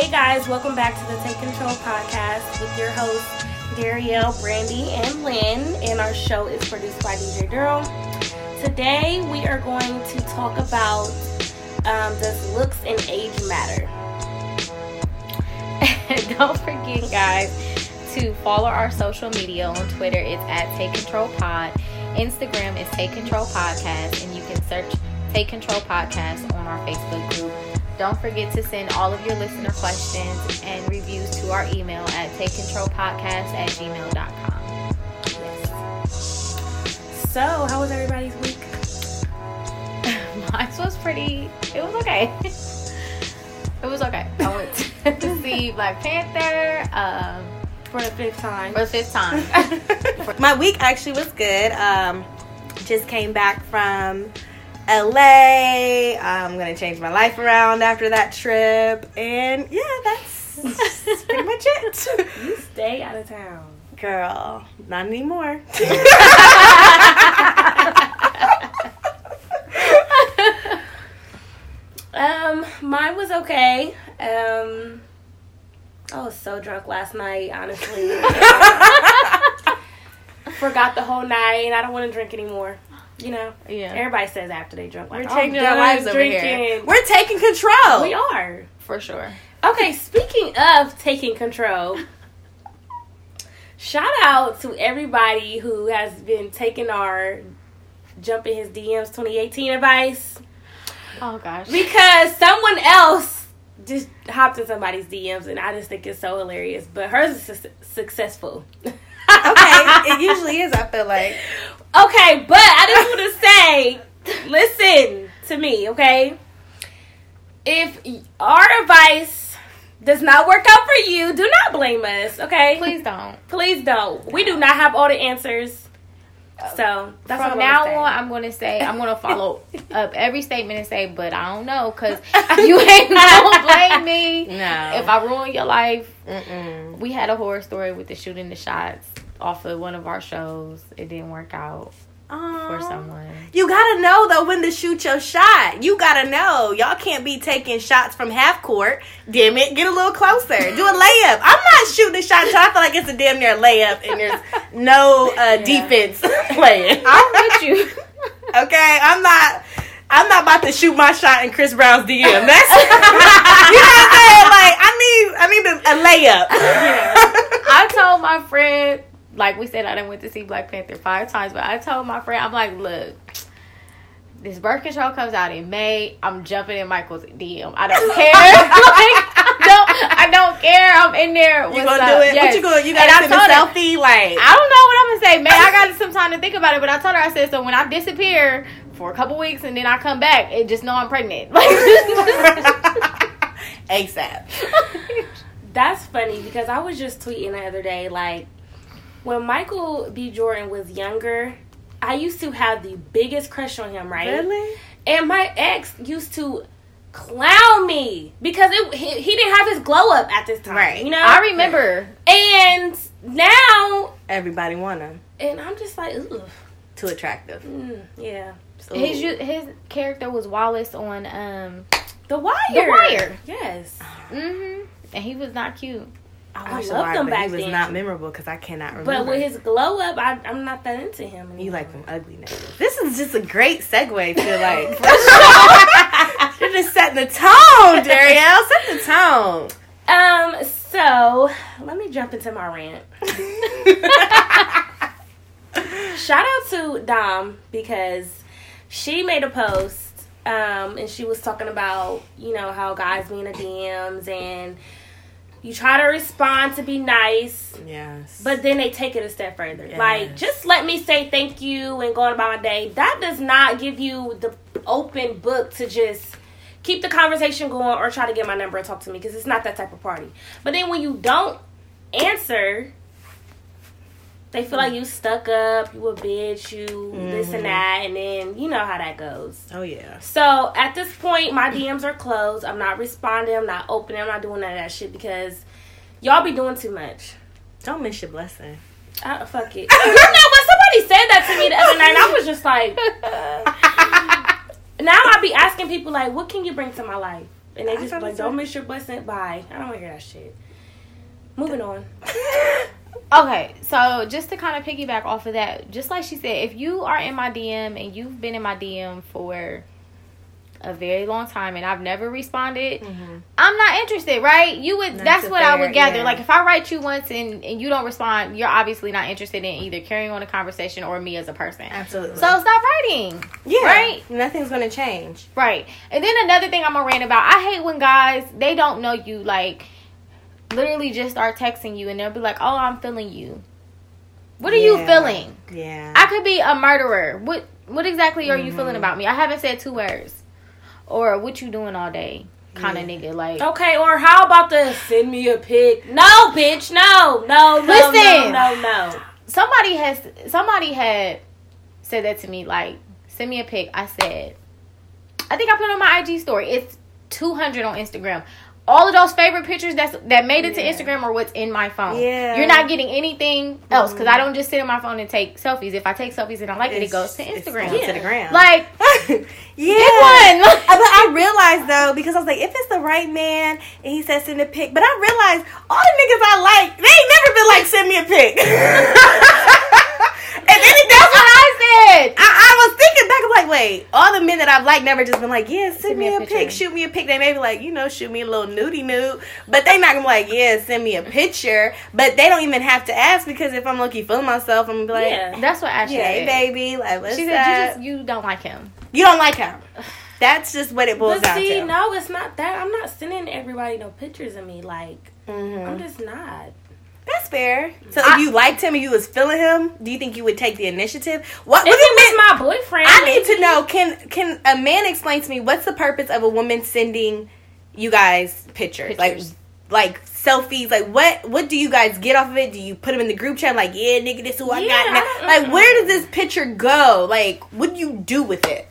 Hey guys, welcome back to the Take Control podcast with your hosts Darielle, Brandy, and Lynn. And our show is produced by DJ Durham. Today we are going to talk about um, does looks and age matter. Don't forget, guys, to follow our social media on Twitter. It's at Take Control Pod. Instagram is Take Control Podcast, and you can search Take Control Podcast on our Facebook group. Don't forget to send all of your listener questions and reviews to our email at takecontrolpodcast at gmail.com. Yes. So, how was everybody's week? Mine was pretty, it was okay. it was okay. I went to see Black Panther. Um, for the fifth time. For the fifth time. My week actually was good. Um, just came back from LA. I'm gonna change my life around after that trip, and yeah, that's, that's pretty much it. You stay out of town, girl. Not anymore. um, mine was okay. Um I was so drunk last night, honestly. Forgot the whole night, I don't want to drink anymore. You know, yeah. Everybody says after they drink, like, we're changing oh, our lives over drinking. here. We're taking control. We are for sure. Okay, speaking of taking control, shout out to everybody who has been taking our jumping his DMs 2018 advice. Oh gosh, because someone else just hopped in somebody's DMs, and I just think it's so hilarious. But hers is su- successful. okay, it usually is. I feel like. Okay, but I just want to say, listen to me, okay? If our advice does not work out for you, do not blame us, okay? Please don't. Please don't. We do not have all the answers. So that's from now on, I'm going to say I'm going to follow up every statement and say, but I don't know because you ain't gonna blame me. No, if I ruin your life. Mm-mm. We had a horror story with the shooting the shots off of one of our shows. It didn't work out for someone. You gotta know though when to shoot your shot. You gotta know. Y'all can't be taking shots from half court. Damn it, get a little closer. Do a layup. I'm not shooting a shot until I feel like it's a damn near layup and there's no uh, yeah. defense playing. I'm with you. okay, I'm not. I'm not about to shoot my shot in Chris Brown's DM. That's you know what I'm saying. Like I need, I need a, a layup. Yeah. I told my friend like we said, I didn't went to see Black Panther five times, but I told my friend, I'm like, look, this birth control comes out in May. I'm jumping in Michael's DM. I don't care. like, don't I don't care. I'm in there. You gonna up? do it? Yes. What you going? To do? You gotta send a selfie? Her, like I don't know what I'm gonna say, man. I got some time to think about it. But I told her I said so when I disappear for a couple weeks and then I come back and just know I'm pregnant. Like ASAP. That's funny because I was just tweeting the other day like when Michael B. Jordan was younger, I used to have the biggest crush on him, right? Really? And my ex used to clown me because it, he, he didn't have his glow up at this time. Right. You know? I remember. And now everybody want him. And I'm just like, ugh. Too attractive. Mm, yeah. So. His his character was Wallace on um The Wire. The Wire. Yes. Mhm. And he was not cute. I, I loved him back He was then. not memorable because I cannot remember. But with his glow up, I, am not that into him. Anymore. You like them ugly now. This is just a great segue to like. You're just setting the tone, Darielle. Set the tone. Um. So let me jump into my rant. Shout out to Dom because she made a post. Um, and she was talking about you know how guys be in the DMs and you try to respond to be nice. Yes. But then they take it a step further. Yes. Like, just let me say thank you and go on about my day. That does not give you the open book to just keep the conversation going or try to get my number and talk to me because it's not that type of party. But then when you don't answer, they feel like you stuck up, you a bitch, you mm-hmm. this and mm-hmm. that, and then you know how that goes. Oh yeah. So at this point, my DMs are closed. I'm not responding. I'm not opening. I'm not doing none of that shit because y'all be doing too much. Don't miss your blessing. Uh, fuck it. you know when somebody said that to me the other night, I was just like. now I be asking people like, what can you bring to my life? and they just like, "Don't miss your blessing." Bye. I don't want to hear that shit. Moving on. Okay, so just to kind of piggyback off of that, just like she said, if you are in my DM and you've been in my DM for a very long time and I've never responded, mm-hmm. I'm not interested, right? You would that's, that's what fair, I would gather. Yeah. Like if I write you once and, and you don't respond, you're obviously not interested in either carrying on a conversation or me as a person. Absolutely. So stop writing. Yeah. Right? Nothing's gonna change. Right. And then another thing I'm gonna rant about, I hate when guys they don't know you like literally just start texting you and they'll be like, "Oh, I'm feeling you." What are yeah. you feeling? Yeah. I could be a murderer. What what exactly are mm-hmm. you feeling mm-hmm. about me? I haven't said two words. Or what you doing all day? Kind of yeah. nigga, like okay. Or how about the send me a pic? No, bitch, no, no, no, Listen, no, no, no. Somebody has somebody had said that to me. Like, send me a pic. I said, I think I put on my IG story. It's two hundred on Instagram all of those favorite pictures that's that made it yeah. to Instagram are what's in my phone. Yeah. You're not getting anything else because mm-hmm. I don't just sit on my phone and take selfies. If I take selfies and I like it's, it, it goes to Instagram. Yeah. To the gram. Like, yeah. one. but I realized though because I was like, if it's the right man and he says send a pic, but I realized all the niggas I like, they ain't never been like send me a pic. and then that's what I. I, was thinking back, I'm like, wait, all the men that I've liked never just been like, yeah, send, send me, a, a pic, shoot me a pic. They may be like, you know, shoot me a little nudie nude, but they not gonna be like, yeah, send me a picture. But they don't even have to ask because if I'm lucky feeling myself, I'm gonna be like, yeah, that's what Ashley. Hey, baby, like, what's she said, you just you don't like him. You don't like him. That's just what it boils but down see, to. no, it's not that. I'm not sending everybody no pictures of me. Like, mm-hmm. I'm just not. That's fair. So I, if you liked him and you was feeling him, do you think you would take the initiative? What? If it was my boyfriend, I need to know. Can can a man explain to me what's the purpose of a woman sending you guys pictures, pictures. like like selfies? Like what what do you guys get off of it? Do you put them in the group chat like yeah, nigga, this is who I got now? Like where does this picture go? Like what do you do with it?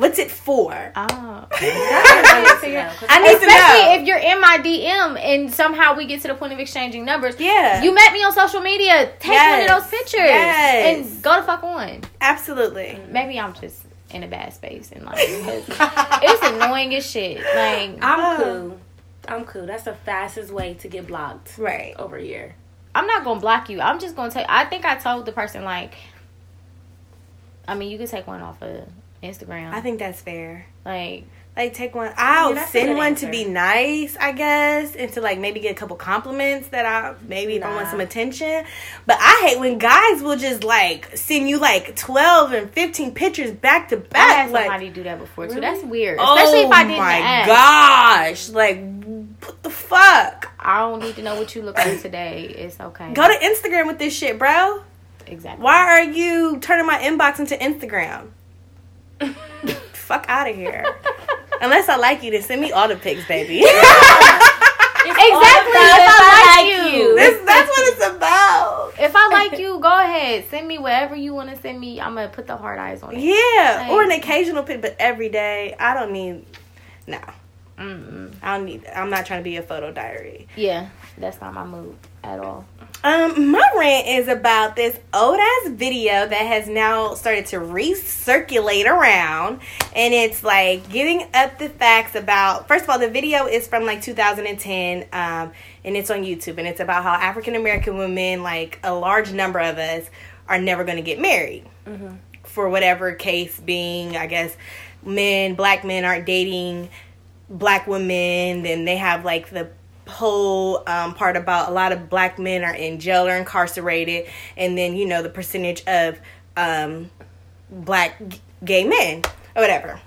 What's it for? Oh, I need Especially if you're in my DM and somehow we get to the point of exchanging numbers. Yeah, you met me on social media. Take yes. one of those pictures yes. and go to fuck on. Absolutely. Mm-hmm. Maybe I'm just in a bad space in life it's annoying as shit. Like I'm uh. cool. I'm cool. That's the fastest way to get blocked. Right over here. I'm not gonna block you. I'm just gonna tell. I think I told the person like. I mean, you could take one off of Instagram. I think that's fair. Like, like take one. I'll yeah, send one answer. to be nice, I guess, and to like maybe get a couple compliments that I maybe nah. if I want some attention. But I hate when guys will just like send you like twelve and fifteen pictures back to back. I had somebody do that before too. Really? That's weird, especially oh if I oh didn't. Oh my ask. gosh! Like, what the fuck? I don't need to know what you look like today. It's okay. Go to Instagram with this shit, bro. Exactly. Why are you turning my inbox into Instagram? Fuck out of here. Unless I like you, then send me all the pics, baby. exactly. If I like you, That's, that's what it's about. If I like you, go ahead. Send me whatever you want to send me. I'm gonna put the hard eyes on it. Yeah, like, or an occasional pic, but every day. I don't need. No. Mm-mm. I don't need. I'm not trying to be a photo diary. Yeah, that's not my mood at all. Um, my rant is about this old ass video that has now started to recirculate around, and it's like giving up the facts about. First of all, the video is from like 2010, um, and it's on YouTube, and it's about how African American women, like a large number of us, are never going to get married mm-hmm. for whatever case being. I guess men, black men, aren't dating black women, then they have like the whole um, part about a lot of black men are in jail or incarcerated, and then you know the percentage of um, black g- gay men or whatever.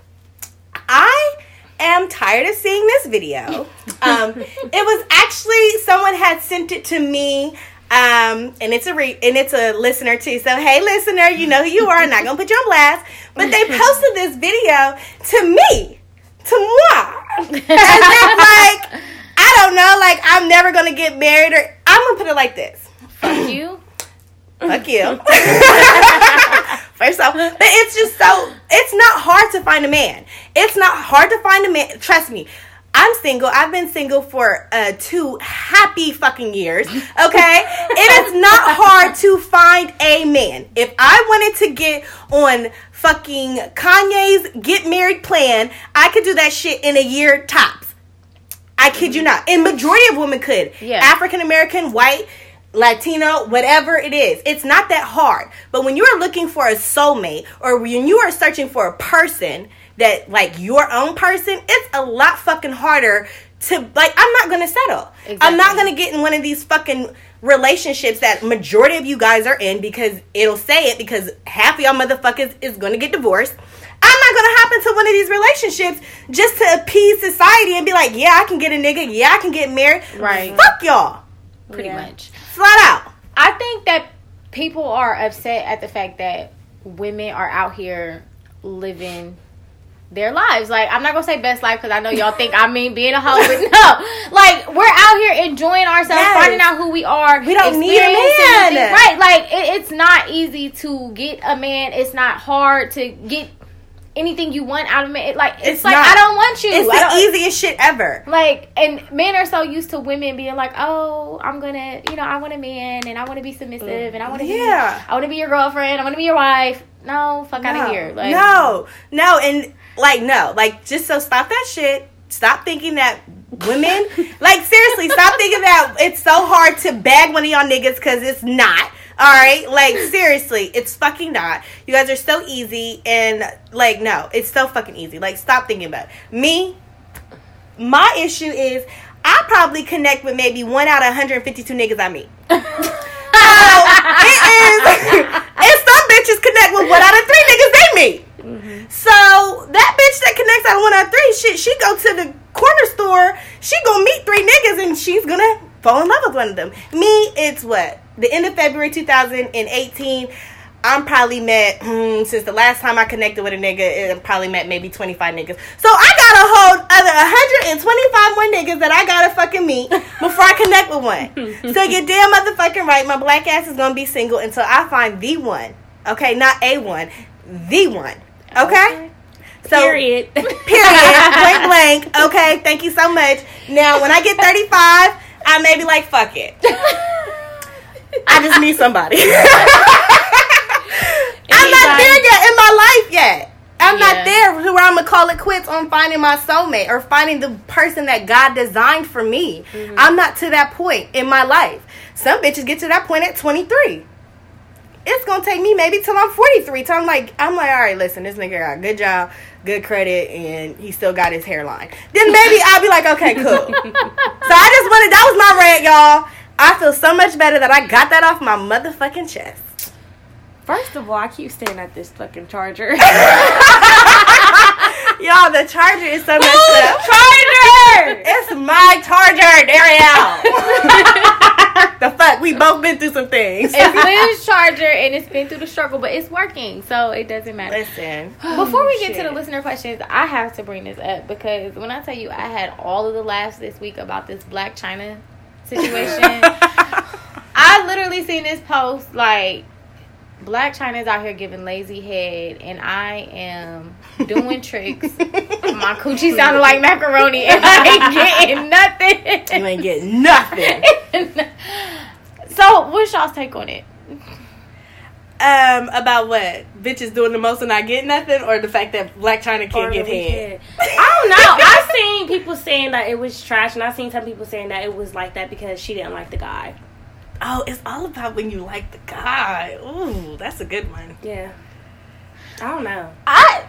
I am tired of seeing this video. Um, it was actually someone had sent it to me. Um, and it's a re- and it's a listener too. So hey, listener, you know who you are. I'm not gonna put you on blast, but they posted this video to me, to moi, as if like I don't know. Like I'm never gonna get married, or I'm gonna put it like this. Fuck you. Fuck you. First off, but it's just so. It's not hard to find a man. It's not hard to find a man. Trust me. I'm single. I've been single for uh, two happy fucking years. Okay, it is not hard to find a man. If I wanted to get on fucking Kanye's get married plan, I could do that shit in a year tops I kid you not. And majority of women could. Yeah. African American, white, Latino, whatever it is. It's not that hard. But when you are looking for a soulmate or when you are searching for a person that like your own person, it's a lot fucking harder to like I'm not gonna settle. I'm not gonna get in one of these fucking relationships that majority of you guys are in because it'll say it because half of y'all motherfuckers is gonna get divorced. I'm not gonna hop into one of these relationships just to appease society and be like, yeah, I can get a nigga, yeah, I can get married. Right. Fuck y'all. Pretty Yeah. much. Flat out. I think that people are upset at the fact that women are out here living their lives. Like I'm not gonna say best life because I know y'all think I mean being a hoe, but no, like we're out here enjoying ourselves, Yes. finding out who we are. We don't need a man. things. right? Like it, it's not easy to get a man. It's not hard to get anything you want out of man. It, like it's, It's like not. I don't want you. It's the easiest shit ever. like and men are so used to women being like oh i'm gonna you know i want a man and i want to be submissive and i want to Yeah. be i want to be your girlfriend i want to be your wife no fuck out of here like no, no, and like no, like just so stop that shit. Stop thinking that women, like seriously, stop thinking that it's so hard to bag one of y'all niggas because it's not. All right, like seriously, it's fucking not. You guys are so easy, and like no, it's so fucking easy. Like stop thinking about it. me. My issue is I probably connect with maybe one out of 152 niggas I meet. So it is, and some bitches connect with one out of three niggas they meet. Mm-hmm. So that bitch that connects out of one out of three, shit, she go to the corner store, she gonna meet three niggas and she's gonna fall in love with one of them. Me, it's what the end of February 2018. I'm probably met hmm, since the last time I connected with a nigga. I probably met maybe 25 niggas. So I got a whole other 125 more niggas that I gotta fucking meet before I connect with one. so you're damn motherfucking right. My black ass is gonna be single until I find the one. Okay, not a one, the one. Okay. So Period. period, blank blank. Okay, thank you so much. Now, when I get 35, I may be like, fuck it. I just need somebody. I'm not there yet in my life yet. I'm Yeah. not there to where I'm gonna call it quits on finding my soulmate or finding the person that God designed for me. Mm-hmm. I'm not to that point in my life. Some bitches get to that point at 23 it's gonna take me maybe till I'm 43. Till I'm like, I'm like, all right, listen, this nigga got a good job, good credit, and he still got his hairline. Then maybe I'll be like, okay, cool. so I just wanted that was my rant, y'all. I feel so much better that I got that off my motherfucking chest. First of all, I keep staring at this fucking charger. Y'all, the charger is so messed up. charger! It's my charger, Darielle. the fuck, we both been through some things. it's Lynn's charger and it's been through the struggle but it's working so it doesn't matter Listen, Before we oh, get to the listener questions, I have to bring this up because when I tell you I had all of the laughs this week about this Blac Chyna situation, I literally seen this post like Blac Chyna's out here giving lazy head and I am doing tricks. My coochie sounded like macaroni and I ain't getting nothing. you ain't getting nothing. so what's y'all's take on it? Um, about what? Bitches doing the most and not getting nothing, or the fact that Blac Chyna can't Or give we head? I don't know. I've seen people saying that it was trash, and I've seen some people saying that it was like that because she didn't like the guy. Oh, it's all about when you like the guy. Ooh, that's a good one. Yeah. I don't know. I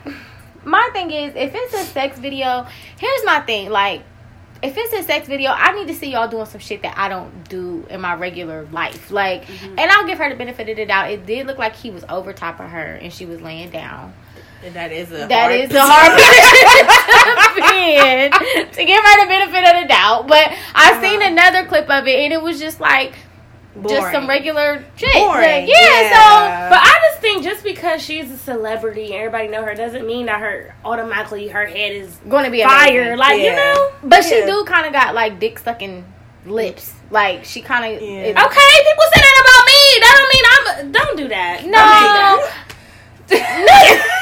my thing is if it's a sex video, here's my thing. Like if it's a sex video, I need to see y'all doing some shit that I don't do in my regular life. Like mm-hmm. and I'll give her the benefit of the doubt. It did look like he was over top of her and she was laying down. And that is a That hard is a hard to to give her the benefit of the doubt. But I uh-huh. seen another clip of it and it was just like just some regular shit. Boring, Like, yeah, yeah. But I just think just because she's a celebrity and everybody know her doesn't mean that her automatically her head is going to be fire. amazing. Like you know. But she do kind of got like dick sucking lips. Like she kind of Yeah. Okay, people say that about me. That don't mean I'm. Don't do that. no.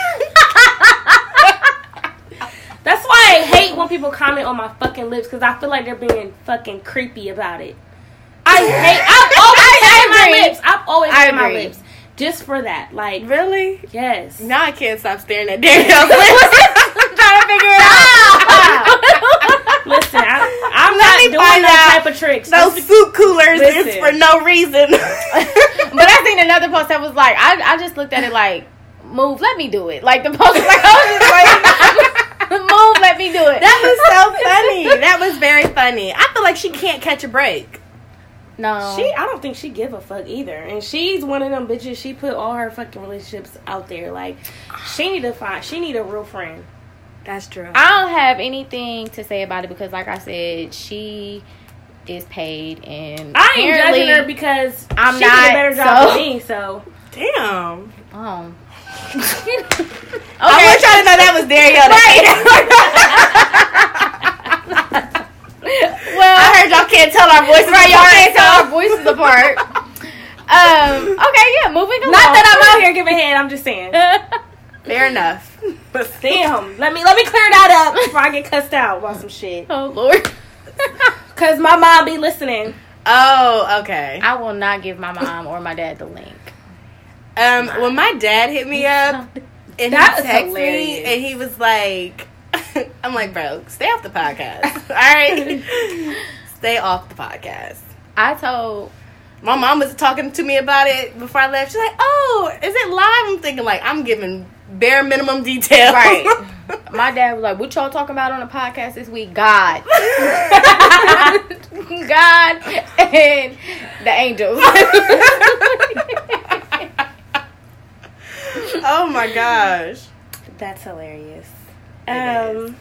That's why I hate when people comment on my fucking lips because I feel like they're being fucking creepy about it. I hate. I've always had my lips. I've always I my lips just for that. Like Really? yes. Now I can't stop staring at Danielle's lips. I'm trying to figure it out. Listen, I, am not doing that type of tricks. those Just food coolers is for no reason. But I seen another post that was like, I, I just looked at it like, move, let me do it. Like the post was like, I was just like, move, let me do it. that was so funny. That was very funny. I feel like she can't catch a break. No. She, I don't think she give a fuck either, and she's one of them bitches. She put all her fucking relationships out there. Like, she need to find. She need a real friend. That's true. I don't have anything to say about it because, like I said, she is paid, and I ain't judging her because I'm she did not, a better job so- than me. So Damn. Oh. I want y'all to know that was Dario. Well, I y'all can't tell our voices right, y'all can't tell our voices apart. Um. Okay. Yeah. Moving along. not that I'm out here giving head. I'm just saying. Fair enough. But damn. Let me let me clear that up before I get cussed out about some shit. Oh Lord. Cause my mom be listening. Oh, okay. I will not give my mom or my dad the link. Um, when my dad hit me up and That he texted me and he was like, "I'm like, bro, stay off the podcast. All right, stay off the podcast." I told My mom was talking to me about it before I left. She's like, "Oh, is it live?" I'm thinking like I'm giving bare minimum detail. Right. my dad was like, "What y'all talking about on the podcast this week?" God, God, and the angels. oh my gosh. That's hilarious. Um,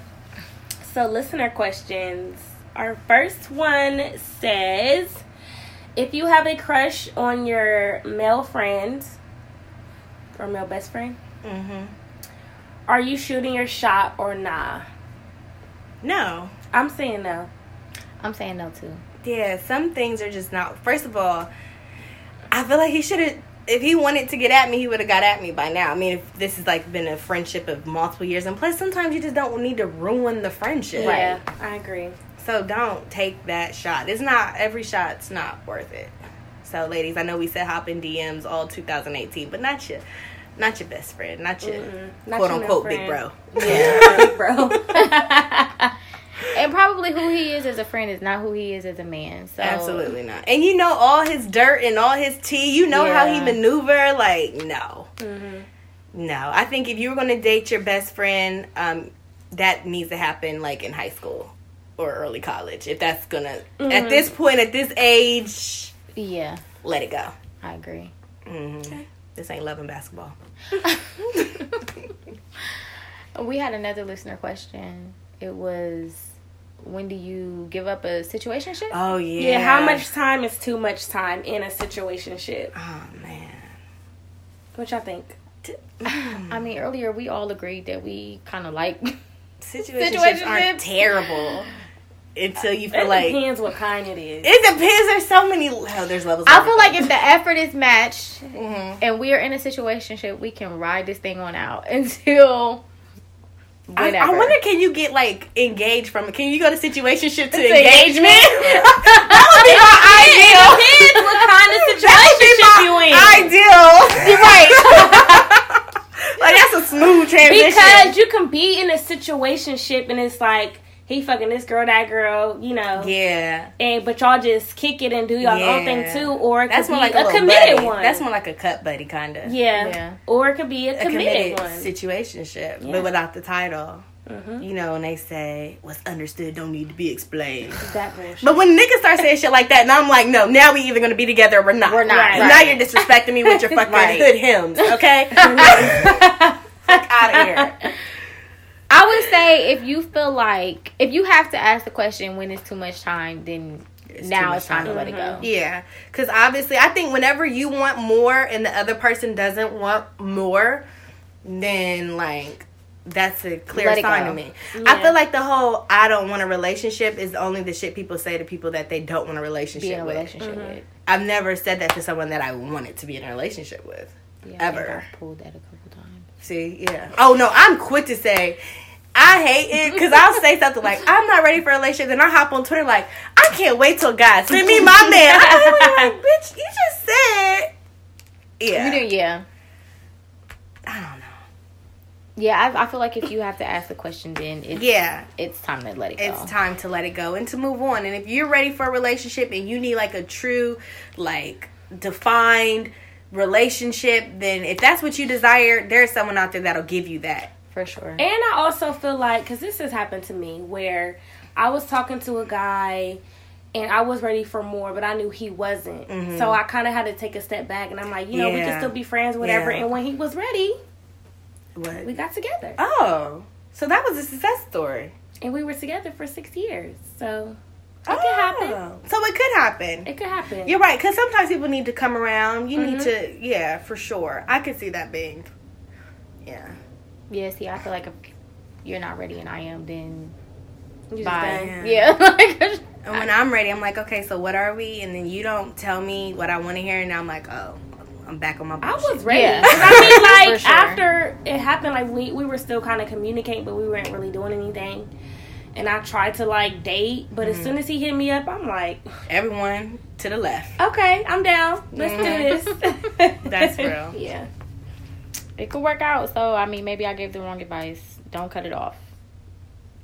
so listener questions. Our first one says, if you have a crush on your male friend or male best friend, hmm are you shooting your shot or nah? No. I'm saying no. I'm saying no too. Yeah, some things are just not. First of all, I feel like he should have. If he wanted to get at me, he would have got at me by now. I mean, if this has like been a friendship of multiple years, and plus, sometimes you just don't need to ruin the friendship. Yeah, I agree. So don't take that shot. It's not every shot's not worth it. So, ladies, I know we said hop in DMs all 2018, but not your, not your best friend, not your. Not quote your unquote big bro. Yeah, big bro. And probably who he is as a friend is not who he is as a man. So Absolutely not. And you know all his dirt and all his tea. You know how he maneuver. Like no, hmm no. I think if you were going to date your best friend, um, that needs to happen like in high school or early college. If that's gonna at this point at this age, yeah, let it go. I agree. hmm This ain't loving basketball. We had another listener question. It was, when do you give up a situationship? Oh yeah. Yeah. how much time is too much time in a situationship? Oh man. What y'all think? I mean, earlier we all agreed that we kind of like. Situationships Situationships? aren't terrible until you feel like It like depends what kind it is. it depends. There's so many. Oh, there's levels. I feel like if the effort is matched hmm and we are in a situationship, we can ride this thing on out until I. I wonder, can you get like engaged from it? Can you go to situationship to To engagement? engagement? that would be my ideal. Depends what kind of That would be situationship you in. ideal. right. like that's a smooth transition. Because you can be in a situationship and it's like he fucking this girl, that girl, you know, yeah, and but y'all just kick it and do y'all own thing too, or it that's could more be like a, a, committed buddy. one. That's more like a cut buddy kind of. yeah. Yeah. or it could be a, A committed, committed one. situationship, Yeah. but without the title. Mhm. You know, and they say what's understood don't need to be explained. That bullshit. But when niggas start saying shit like that, and I'm like, no, now we either gonna be together or we're not. We're not, Right. And Now you're disrespecting me with your fucking Right. hood hymns, okay? Fuck out of here. I would say if you feel like if you have to ask the question when it's too much time, then It's now it's time to time. let it go. Yeah, because obviously, I think whenever you want more and the other person doesn't want more, then like that's a clear Let sign to me. I feel like the whole "I don't want a relationship" is only the shit people say to people that they don't want a relationship a with. relationship Mhm. with. I've never said that to someone that I wanted to be in a relationship with. Yeah, Ever. I've pulled that a couple times. See, yeah. Oh no, I'm quick to say. I hate it because I'll say something like, "I'm not ready for a relationship," then I hop on Twitter like, "I can't wait till God send me my man." I'm like, "Bitch, you just said." Yeah, You do, yeah. I don't know. Yeah, I, I feel like if you have to ask the question, then it's Yeah. it's time to let it go. It's time to let it go and to move on. And if you're ready for a relationship and you need like a true, like defined relationship, then if that's what you desire, there's someone out there that'll give you that. for sure. And I also feel like, because this has happened to me, where I was talking to a guy and I was ready for more, but I knew he wasn't. So I kind of had to take a step back and I'm like, you know, we Mm-hmm. Can still be friends, whatever. Yeah. And when he was ready, What? we got together. Oh, so that was a success story. And we were together for six years. So it could happen. Oh. So it could happen. It could happen. You're right, because sometimes people need to come around. You need Mhm. to, yeah, for sure. I could see that being, yeah. yeah, see, I feel like if you're not ready and I am, then You bye. done. Yeah. Like, And when I'm ready, I'm like, okay, so what are we? And then you don't tell me what I want to hear, and I'm like, oh, I'm back on my I was ready. Yeah. 'Cause I mean, like sure. after it happened, like we we were still kind of communicating, but we weren't really doing anything. And I tried to like date, but Mm-hmm. as soon as he hit me up, I'm like, Everyone to the left. okay, I'm down. Let's do this. Mm-hmm. That's real. yeah. it could work out. So I mean, maybe I gave the wrong advice. Don't cut it off.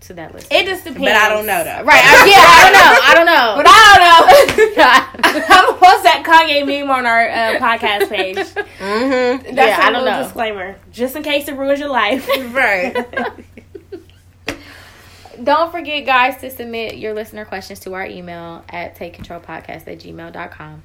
To that list. It just depends. But I don't know though. right. I, yeah, I don't know. I don't know. But I don't know. I'm gonna post that Kanye meme on our uh, podcast page. Mm-hmm. That's Yeah, a I don't know. disclaimer, just in case it ruins your life. Right. Don't forget, guys, to submit your listener questions to our email at takecontrolpodcast at gmail.com.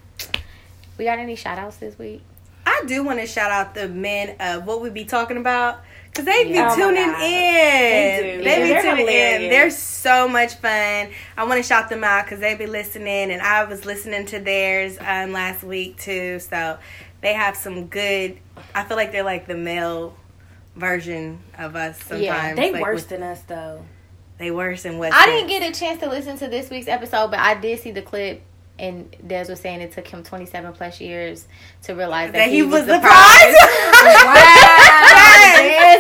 We got any shout outs this week? I do want to shout out the men of what we be talking about because they be Oh tuning in. They do. They Yeah, be tuning in. hilarious. They're so much fun. I want to shout them out because they be listening, and I was listening to theirs um, last week too. So they have some good. I feel like they're like the male version of us. Sometimes Yeah, they like, worse with- than us though. They worse than what I didn't get a chance to listen to this week's episode, but I did see the clip. And Des was saying it took him 27 plus years to realize that, that he was the prize. Wow.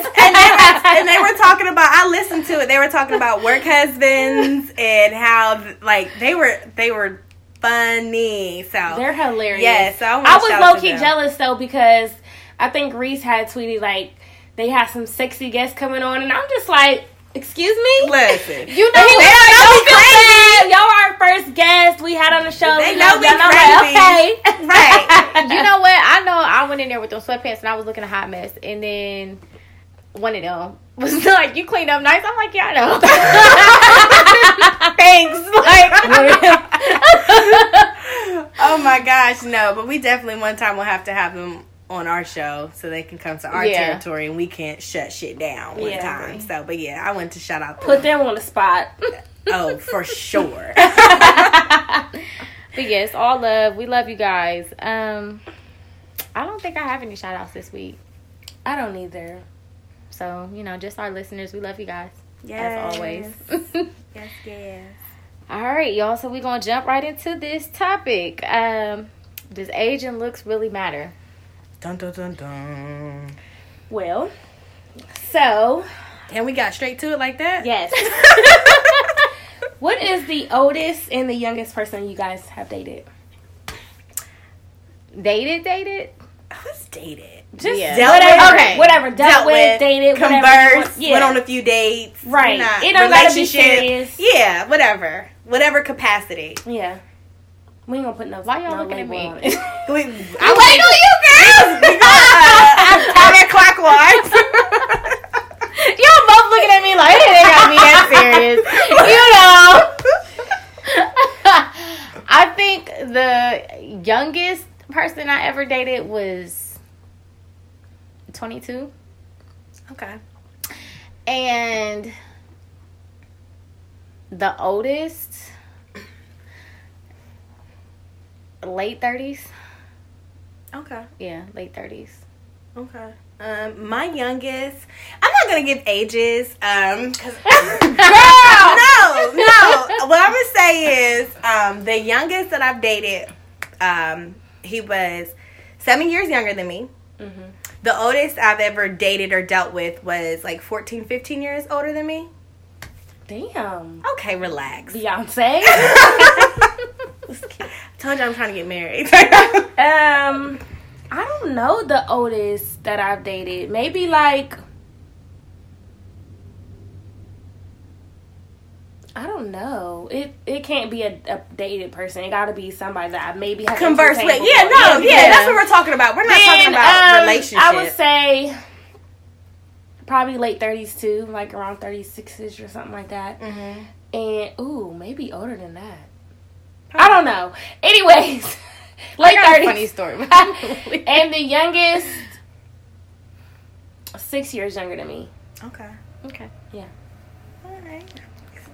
And, they were, and they were talking about. I listened to it. They were talking about work husbands and how like they were they were funny. So They're hilarious. yes, so I, I was low key jealous though because I think Reese had tweeted like they had some sexy guests coming on, and I'm just like, excuse me. Listen, You know what? like, "Don't feel. Y'all are our first guest we had on the show. They know we y'all." I'm like, crazy. okay. Right. you know what? I know I went in there with those sweatpants and I was looking a hot mess. And then one of them was like, You cleaned up nice. I'm like, Yeah, I know. Thanks. Like, oh my gosh, no! But we definitely one time will have to have them on our show so they can come to our Yeah. territory and we can't shut shit down one Yeah. time. So, but yeah, I went to shout out. Put them. them on the spot. Oh, for sure. But yes, all love. We love you guys. Um, I don't think I have any shout outs this week. I don't either. So, you know, just our listeners. We love you guys. Yes. As always. Yes, yes. All right, y'all. So we're gonna jump right into this topic. Um, does age and looks really matter? Dun dun dun dun. Well, so And we got straight to it like that. yes. what is the oldest and the youngest person you guys have dated? Dated, dated. Who's dated? Just Yeah. Dealt whatever, with. okay. whatever. Dealt, with, dated, whatever. you conversed, want- Yeah. went on a few dates. Right. not It don't gotta be relationship. serious. Yeah, whatever. Whatever capacity. yeah. We ain't gonna put no. Why y'all no looking at me? on it. We, I'm waiting on you, girl. Counterclockwise. Y'all both looking at me like it ain't got me that serious. You know. I think the youngest person I ever dated was 22. okay. And the oldest, late 30s. Okay. Yeah, late 30s. Okay. Um, my youngest. I'm not gonna give ages. Um, cause no, no. What I'm gonna say is, um, the youngest that I've dated, um, he was seven years younger than me. Mhm. The oldest I've ever dated or dealt with was like 14, 15 years older than me. Damn. Okay, relax. Beyonce. Told you I'm trying to get married. um, I don't know the oldest that I've dated. Maybe like. I don't know. It it can't be a, a dated person. It got to be somebody that I maybe have converse with. Yeah, no, yeah, yeah, that's what we're talking about. We're not then, talking about um, relationships. I would say probably late thirties too, like around thirty sixes or something like that. Mm-hmm. And ooh, maybe older than that. I don't know. Anyways, late a funny story. and the youngest, six years younger than me. Okay. okay. Yeah. All right.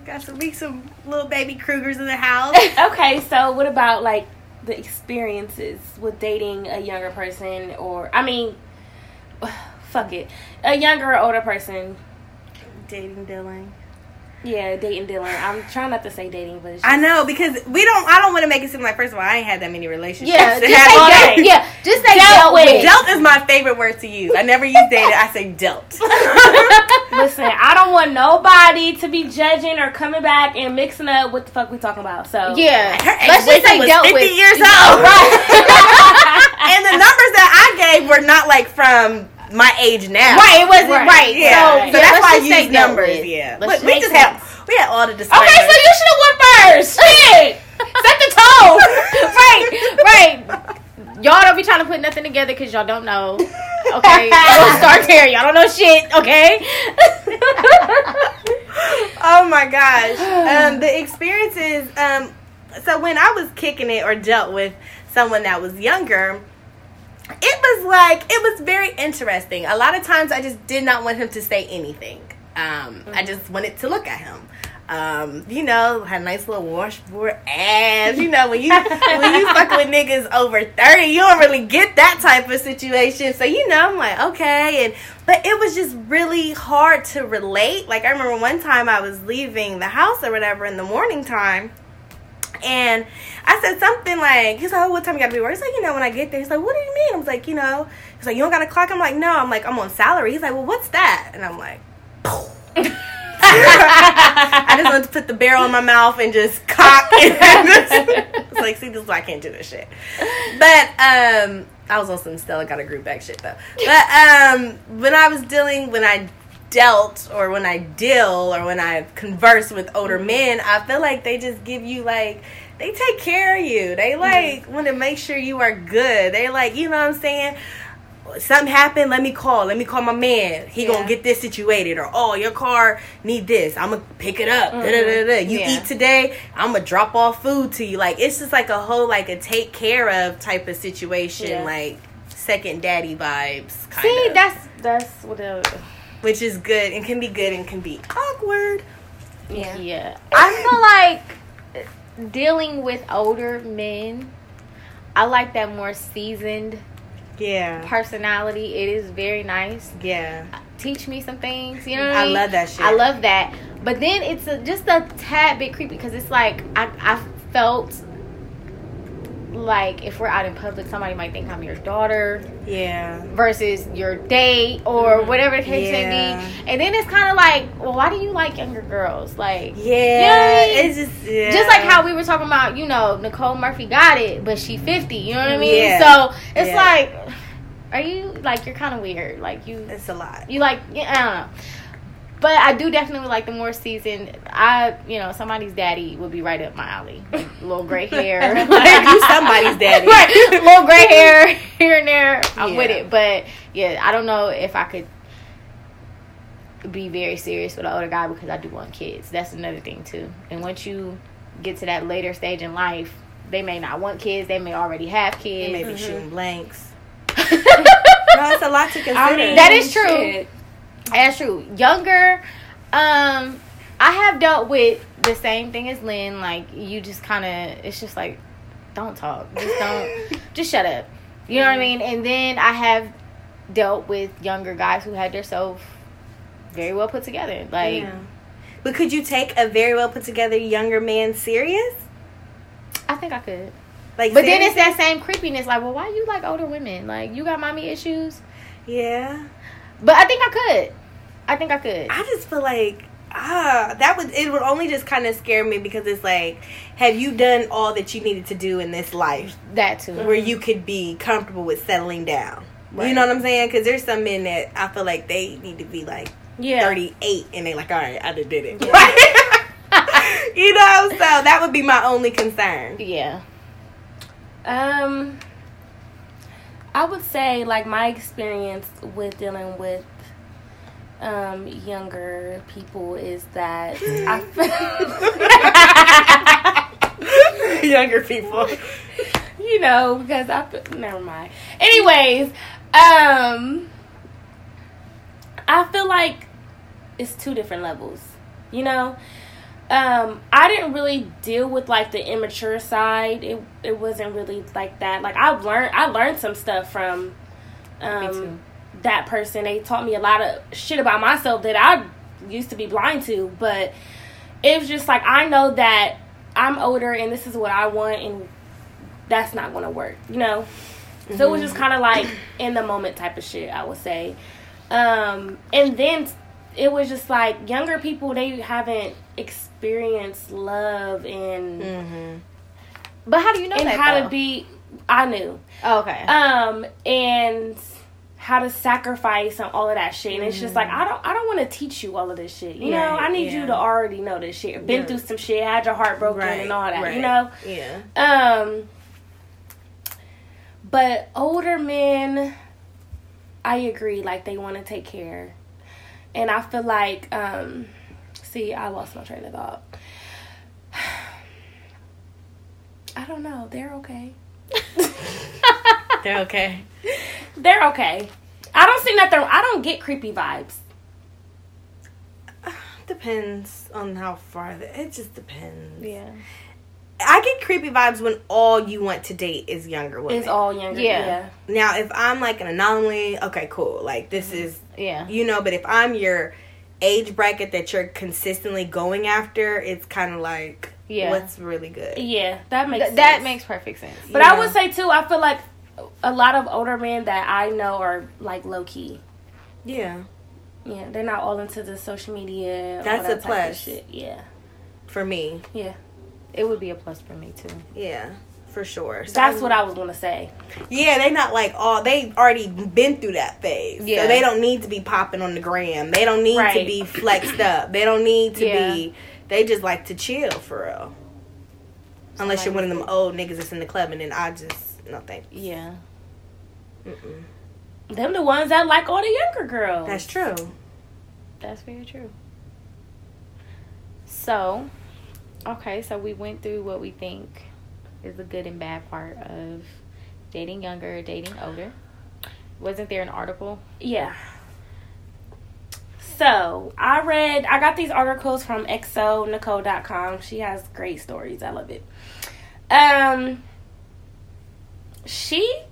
Got some be some little baby Krugers in the house. Okay, so what about like the experiences with dating a younger person, or I mean, fuck it, a younger or older person? Dating Dylan. Yeah, dating Dylan. I'm trying not to say dating, but it's I know because we don't. I don't want to make it seem like first of all I ain't had that many relationships. Yeah, just say all dealt, yeah, just say Dealt dealt, with. with. Dealt is my favorite word to use. I never use dated. I say dealt. Listen, I don't want nobody to be judging or coming back and mixing up what the fuck we talking about. So Yeah, let's just say was dealt 50 with. years old. and the numbers that I gave were not like from my age now. Right, it wasn't Right. right. Yeah. So, So, yeah, that's why I just use dealt numbers. Yeah. Let's Look, we just sense. had we had all the disclaimers. okay, so you should have went first. Shit, set the tone. right, right. Y'all don't be trying to put nothing together because y'all don't know. Okay, we'll start there. Y'all don't know shit. Okay. oh my gosh. Um, the experiences. Um, so when I was kicking it or dealt with someone that was younger, it was like it was very interesting. A lot of times, I just did not want him to say anything. Um, I just wanted to look at him. Um, you know, had a nice little washboard ass. You know, when you when you fuck with niggas over thirty, you don't really get that type of situation. So you know, I'm like, okay, and but it was just really hard to relate. Like I remember one time I was leaving the house or whatever in the morning time. And I said something like, he's like, oh, what time you gotta be work? He's like, you know, when I get there. He's like, what do you mean? I was like, you know, he's like, you don't got a clock? I'm like, no. I'm like, I'm on salary. He's like, well, what's that? And I'm like, I just wanted to put the barrel in my mouth and just cock. it's like, see, this is why I can't do this shit. But um, I was on some Stella got a groove back shit though. But um, when I was dealing, when I dealt or when I deal or when I converse with older mm-hmm. men, I feel like they just give you like they take care of you. They mm-hmm. like want to make sure you are good. They like, you know what I'm saying? Something happened, let me call. Let me call my man. He Yeah. gonna get this situated. Or oh, your car need this. I'm gonna pick it up. Mm-hmm. Da. You Yeah. eat today. I'm gonna drop off food to you. Like it's just like a whole like a take care of type of situation. Yeah. Like second daddy vibes. Kind See, of that's that's what. The, which is good and can be good and can be awkward. Yeah. yeah, I feel like dealing with older men. I like that more seasoned Yeah. personality. It is very nice. Yeah. Teach me some things. You know what I I mean? love that shit. I love that. But then it's a, just a tad bit creepy because it's like I, I felt like if we're out in public, somebody might think I'm your daughter Yeah. versus your date or mm-hmm. whatever the case Yeah. may be. And then it's kind of like, well, why do you like younger girls? Like, Yeah. You know I mean? It's just yeah. just like how we were talking about, you know, Nicole Murphy got it, but she 50. You know what I mean? Yeah. So it's Yeah. like, are you like you're kind of weird? Like you it's a lot. you like yeah, I don't know. But I do definitely like the more seasoned. I you know somebody's daddy would be right up my alley. Little gray hair, Like, you somebody's daddy. right? Little gray hair here and there. I'm with it. But yeah, I don't know if I could be very serious with an older guy because I do want kids. That's another thing too. And once you get to that later stage in life, they may not want kids. They may already have kids. They may be Mhm. shooting blanks. No, it's a lot to consider. I mean, That is true. shit. That's true. Younger, um, I have dealt with the same thing as Lynn. Like you just kind of, it's just like, don't talk, just don't, just shut up. You know what I mean? And then I have dealt with younger guys who had themselves very well put together. Like Yeah. But could you take a very well put together younger man serious? I think I could. Like, But then it's that same creepiness. Like, well, why you like older women? Like you got mommy issues. Yeah. But I think I could. I think I could. I just feel like ah, that would it would only just kind of scare me because it's like, have you done all that you needed to do in this life that too. where you could be comfortable with settling down? You know what I'm saying? Because there's some men that I feel like they need to be like Yeah. 38 and they're like, all right, I did it. you know, so that would be my only concern. Yeah. Um, I would say like my experience with dealing with um younger people is that I feel younger people. you know because I fe- never mind. Anyways, um, I feel like it's two different levels. You know, um, I didn't really deal with like the immature side. It it wasn't really like that. Like I learned I learned some stuff from um that person. They taught me a lot of shit about myself that I used to be blind to, but it was just like I know that I'm older and this is what I want and that's not going to work, you know. So it was just kind of like in the moment type of shit, I would say. Um and then it was just like younger people they haven't experienced love and Mm-hmm. But how do you know and that? how though? to be I knew. Oh, okay. um and how to sacrifice and all of that shit and it's just like i don't i don't want to teach you all of this shit you know i need you to already know this shit been Yeah. through some shit had your heart broken and all that you know Yeah. um but older men i agree like they want to take care and i feel like um see i lost my train of thought i don't know they're okay They're okay. They're okay. I don't see nothing. I don't get creepy vibes. Depends on how far. The, it just depends. yeah. I get creepy vibes when all you want to date is younger women. It's all younger. Yeah. Yeah. now, if I'm like an anomaly, okay, cool. Like this mm-hmm. is Yeah. you know. But if I'm your age bracket that you're consistently going after, it's kind of like Yeah. what's really good. Yeah, that makes Th- that makes perfect sense. But you I would say too. I feel like a lot of older men that I know are like low key. Yeah, Yeah, they're not all into the social media. all That's that a type of plus. Shit. Yeah. for me, Yeah. It would be a plus for me too. yeah, for sure. So That's what I was gonna say. Yeah, they not like all. They've already been through that phase. Yeah. so they don't need to be popping on the gram. They don't need to be flexed up. They don't need to Yeah. be. They just like to chill for real. Unless you're one of them old niggas that's in the club, and then I just no thank. Yeah. Mm-mm. Them the ones that like all the younger girls. That's true. That's very true. So, okay, so we went through what we think is the good and bad part of dating younger, dating older. Wasn't there an article? Yeah. So I read, I got these articles from xonecole.com. She has great stories. I love it. Um, she,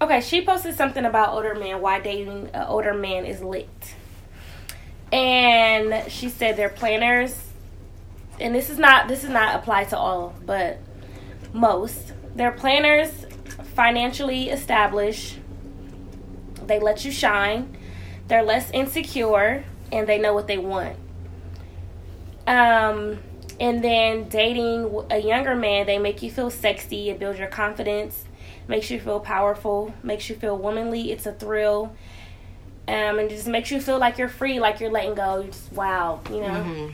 okay, she posted something about older men, why dating an older man is lit. And she said they're planners, and this is not, this is not applied to all, but most. They're planners, financially established, they let you shine. They're less insecure and they know what they want. Um, and then dating a younger man, they make you feel sexy. It builds your confidence, makes you feel powerful, makes you feel womanly. It's a thrill. Um, and just makes you feel like you're free, like you're letting go. You're just wow, you know. Mhm.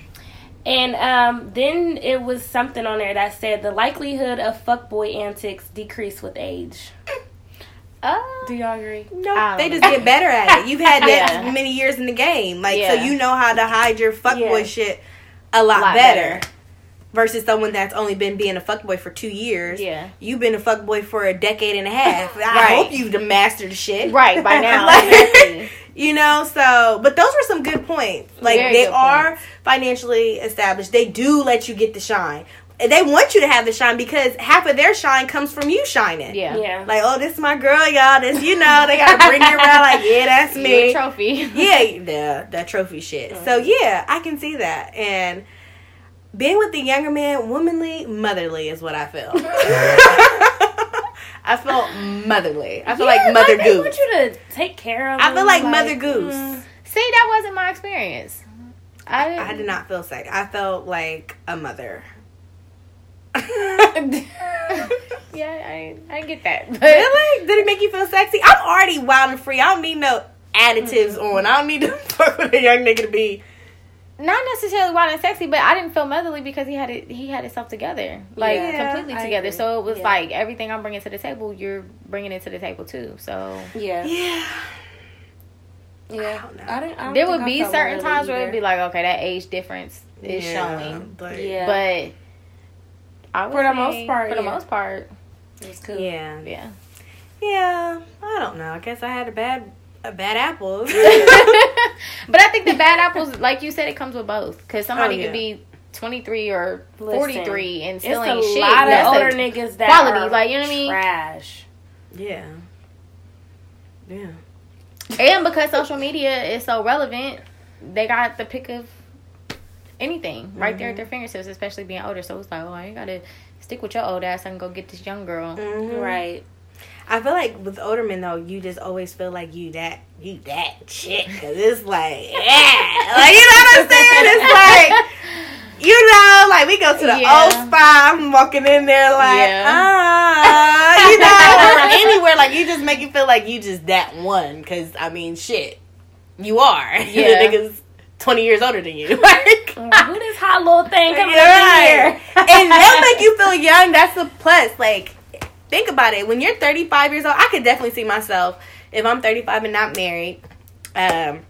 And um, then it was something on there that said the likelihood of fuckboy antics decrease with age. Uh, Do y'all agree? No, I they just get better at it. You've had that Yeah. many years in the game, like so you know how to hide your fuckboy Yeah. shit a lot, Lot better. better. Versus someone that's only been being a fuckboy for two years. Yeah. You've been a fuckboy for a decade and a half. I Right. hope you've mastered the shit. right, by now. Like, exactly. You know, so but those were some good points. Like Very they are points. financially established. They do let you get the shine. They want you to have the shine because half of their shine comes from you shining. Yeah. Yeah. Like, oh, this is my girl, y'all. This, you know, they gotta bring you around. Like, yeah, that's me. a trophy. yeah, the that trophy shit. So mm-hmm. yeah, I can see that. And being with the younger man, womanly, motherly is what I feel. I felt motherly. I feel Yeah, like Mother They Goose. I want you to take care of. I feel them, like Mother Goose. mm. See, that wasn't my experience. I I did not feel sick. I felt like a mother. Yeah, I I get that. But really? Did it make you feel sexy? I'm already wild and free. I don't need no additives on. I don't need to fuck with a young nigga to be not necessarily wild and sexy, but I didn't feel motherly because he had it. He had himself together, like Yeah, completely together. So it was Yeah. like everything I'm bringing to the table, you're bringing it to the table too. So Yeah. Yeah. Yeah. don't know. I didn't, I don't there would be certain motherly times where it'd be like, okay, that age difference is Yeah, showing, But Yeah. but I would For the say- most part, for the most part, It was cool. yeah. yeah. Yeah. I don't know. I guess I had a bad a bad apple. but I think the bad apples, like you said, it comes with both. Because somebody Oh, yeah. could be 23 or Listen, 43 and still a ain't shit. lot of That's a older niggas that quality, are like, you know what I mean? Trash. yeah. Yeah. And because social media is so relevant, they got the pick of anything right there at their fingertips, especially being older. So it's like, oh, I ain't gotta stick with your old ass. I can go get this young girl. Mhm. Right. I feel like with older men though, you just always feel like you that you that chick because it's like yeah, like you know what I'm saying? It's like you know, like we go to the Yeah. old spa. I'm walking in there like Yeah. ah, you know, anywhere like you just make you feel like you just that one because I mean shit, you are. Yeah. the niggas twenty years older than you. like, Who this hot little thing coming right. in here? and they'll make you feel young. That's the plus. Like, think about it. When you're 35 years old, I could definitely see myself if I'm 35 and not married, um,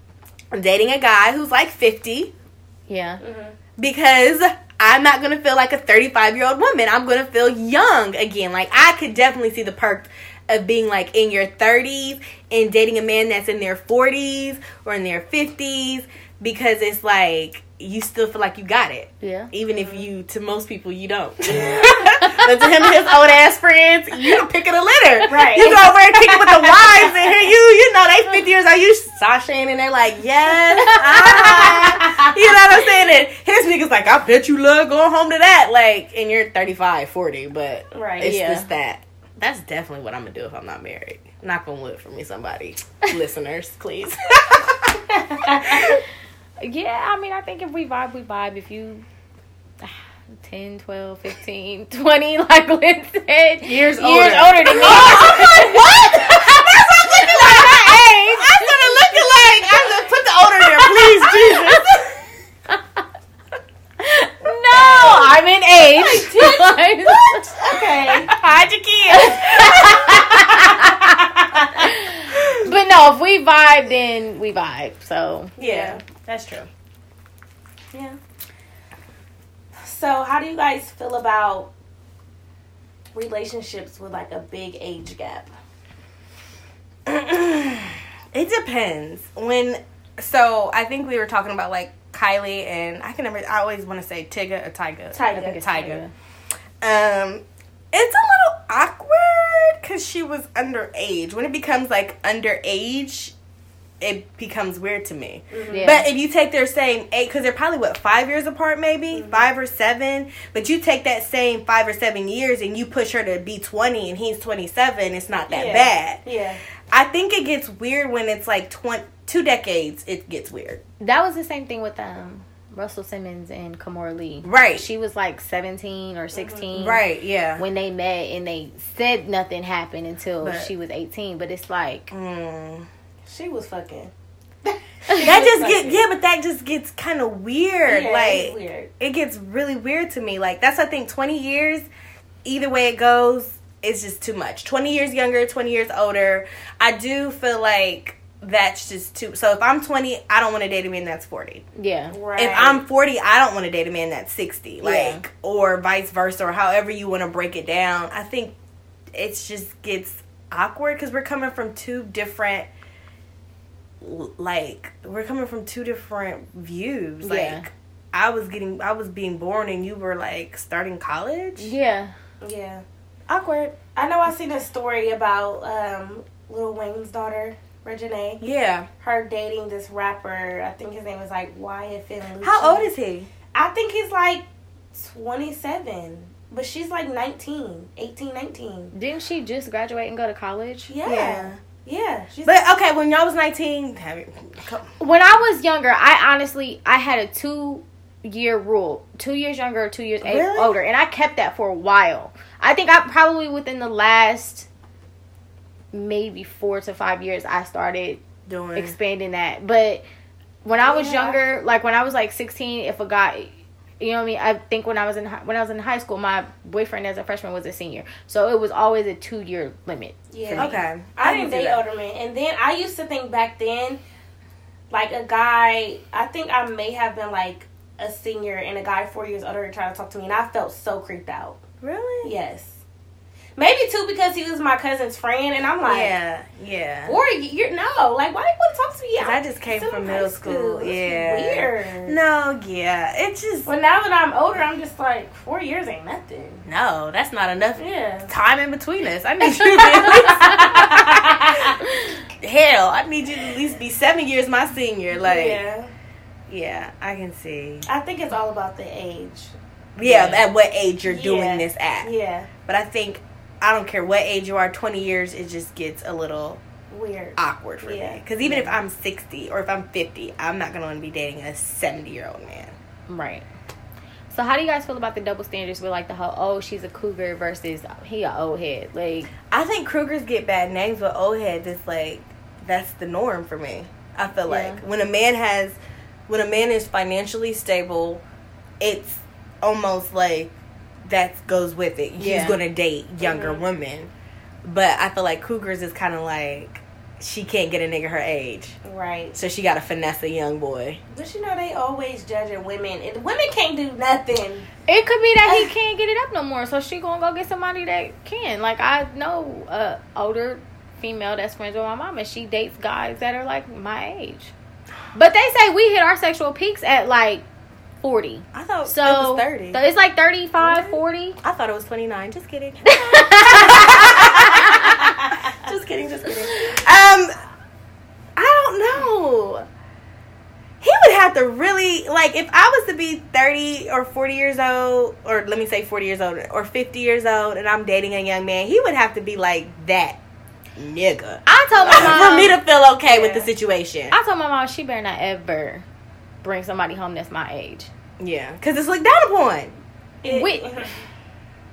dating a guy who's like 50 Yeah. because I'm not gonna feel like a 35 year old woman. I'm gonna feel young again. Like, I could definitely see the perk of being like in your 30s and dating a man that's in their 40s or in their 50s because it's like you still feel like you got it Yeah. even if you to most people you don't. but to him and his old ass friends, you the pick of the litter. Right. You go over and kick it with the wives and here you, you know, they 50 years old, you sashaying and they're like, yes, ah. You know what I'm saying? And his niggas like, I bet you love going home to that. Like, and you're 35, 40, but Right. it's Yeah. just that. That's definitely what I'm gonna do if I'm not married. Knock on wood for me, somebody. Listeners, please. Yeah, I mean, I think if we vibe, we vibe. If you 10, 12, 15, 20, like Lynn said, Years years older. older than me. Oh, I'm like, what? That's what I'm looking like. My age. That's what it looking like. I was put the older there, please, Jesus. no, I'm in age. What? Okay. Hide your kids. but no, if we vibe, then we vibe. So yeah, that's true. Yeah. So, how do you guys feel about relationships with like a big age gap? It depends. When so I think we were talking about like Kylie and I can never I always want to say Tyga or Tyga. Tyga. I think it's Tyga. Um it's a little awkward cuz she was underage. When it becomes like underage it becomes weird to me. Yeah. But if you take their same eight, because they're probably what five years apart, maybe five or seven. But you take that same five or seven years and you push her to be twenty and he's twenty seven. It's not that Yeah. bad. Yeah. I think it gets weird when it's like twenty two decades. It gets weird. that was the same thing with um Russell Simmons and Kimora Lee. Right. She was like 17 or 16. Right. Yeah. When they met and they said nothing happened until But- she was 18. But it's like, Mm. She was fucking. That just get yeah, but that just gets kind of weird. Yeah, like it's weird. it gets really weird to me. Like that's I think twenty years, either way it goes, is just too much. Twenty years younger, twenty years older. I do feel like that's just too. So if I'm twenty, I don't want to date a man that's forty. yeah. Right. If I'm forty, I don't want to date a man that's sixty. Like Yeah. or vice versa, or however you want to break it down. I think it just gets awkward because we're coming from two different like we're coming from two different views Yeah. like i was getting i was being born and you were like starting college Yeah. yeah. awkward I know I seen a story about um, Lil Wayne's daughter, Reginae. yeah Her dating this rapper. I think his name is like YFN. how old is he I think he's like 27. But she's like 19, 18, 19. Didn't she just graduate and go to college? Yeah. Yeah. Yeah. but okay when y'all was 19 have you- come- When I was younger, I honestly I had a two year rule, two years younger two years a- Really? older, and I kept that for a while. I think I probably within the last maybe four to five years I started doing expanding that, but when I was younger, like when I was like 16, if a guy, you know what I mean? I think when I was in hi- when I was in high school, my boyfriend as a freshman was a senior, so it was always a two year limit. Yeah. Okay. I can didn't date older men. And then I used to think back then, like a guy, I think I may have been like a senior and a guy four years older tried to talk to me and I felt so creeped out. Really? Yes. Maybe too because he was my cousin's friend and I'm like, Yeah. Yeah. Or you're No, like why do you want to talk to me? I just came from middle school. It's Yeah. Weird. No, yeah. it's just Well, now that I'm older, I'm just like, four years ain't nothing. no. That's not enough Yeah. time in between us. I need you to be at hell. I need you to at least be seven years my senior. Like yeah, yeah. I can see. I think it's all about the age. Yeah, Yeah. at what age you're doing this at. Yeah. But I think I don't care what age you are. Twenty years, it just gets a little Weird. awkward for Yeah. me. Because even if I'm sixty or if I'm fifty, I'm not gonna want to be dating a seventy year old man. Right. So how do you guys feel about the double standards with like the whole oh she's a cougar versus he a old head like I think cougars get bad names, but old heads is like that's the norm for me. I feel Yeah. like when a man has, when a man is financially stable, it's almost like that goes with it. He's gonna date younger Mhm. women, but I feel like Cougars is kind of like she can't get a nigga her age, Right. so she got to finesse a young boy. But you know they always judging women. And women can't do nothing. it could be that he can't get it up no more so she gonna go get somebody that can like I know a older female that's friends with my mom and she dates guys that are like my age but they say we hit our sexual peaks at like 40 I thought so it was thirty. so it's like 35 What? 40 I thought it was twenty nine. Just kidding. just kidding. Just kidding. Um, I don't know. He would have to really like if I was to be thirty or forty years old, or let me say forty years old or fifty years old, and I'm dating a young man. He would have to be like that nigga I told my mom for me to feel okay with the situation. I told my mom she better not ever bring somebody home that's my age. yeah, because it's looked down upon. It- We- uh-huh.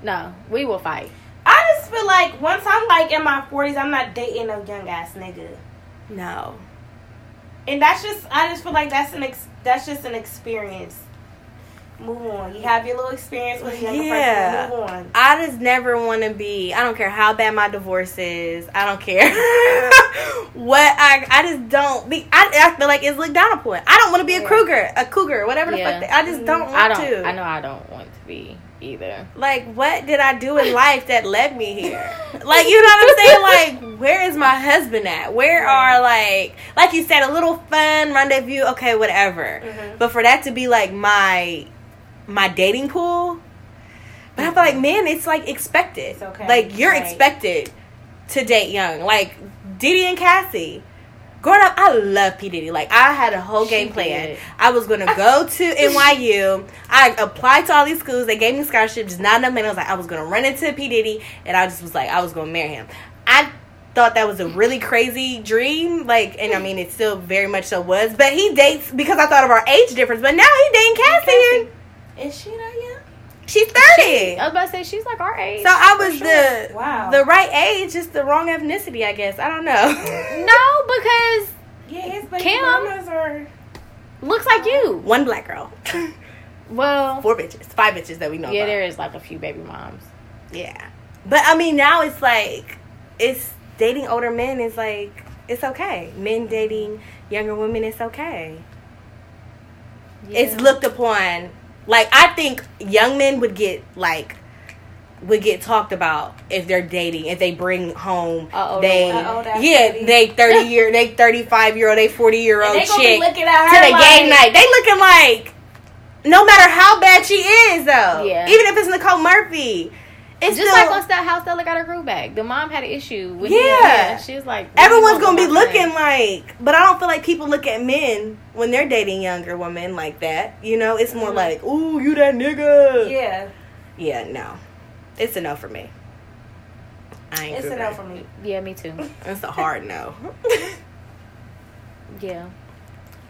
No, we will fight. I just feel like once I'm like in my forties, I'm not dating a young ass nigga. No. And that's just I just feel like that's an ex, that's just an experience. Move on. You have your little experience with a younger Yeah. person. Move on. I just never want to be. I don't care how bad my divorce is. I don't care what I. I just don't be. I, I feel like it's looked down upon. I don't want to be a Yeah. Cougar, a cougar, whatever the Yeah. fuck. They, I just don't want I don't. to. I know I don't want to be either. Like, what did I do in life that led me here? Like, you know what I'm saying? Like, where is my husband at? Where are like, like you said, a little fun rendezvous? Okay, whatever. Mhm. But for that to be like my my dating pool, but I feel like man, it's like expected. It's okay. Like you're Right. expected to date young. Like Diddy and Cassie. Growing up, I love P Diddy. Like I had a whole She game plan. did. I was gonna go to NYU. I applied to all these schools. They gave me scholarships. Just not enough money. I was like, I was gonna run into P Diddy, and I just was like, I was gonna marry him. I thought that was a really crazy dream. Like, and I mean, it still very much so was. But he dates because I thought of our age difference. But now he dating Cassie. Is she that young? She's thirty. I was about to say she's like our age. So I was sure. the Wow. the right age, just the wrong ethnicity, I guess. I don't know. no, because Yeah, his baby Kim? mamas are. looks like you. One black girl, Well, four bitches, five bitches that we know. yeah, about. there is like a few baby moms. Yeah, but I mean now it's like it's dating older men is like it's okay. Men dating younger women is okay. It's looked upon like I think young men would get like would get talked about if they're dating if they bring home older they woman. A old ass yeah they thirty year they thirty five year old they forty year old chick looking to at her the like, game night. They looking like no matter how bad she is though. Yeah. Even if it's Nicole Murphy. It's Just still like on that How Stella Got Her Groove Back. The mom had an issue. With Yeah. him. she's like everyone's "You gonna be looking friend." like but I don't feel like people look at men when they're dating younger women like that. You know, it's more Mhm. like, ooh, you that nigga. Yeah, Yeah, no. It's a no for me. I ain't it's a no for for me. Yeah, me too. It's a hard no. Yeah,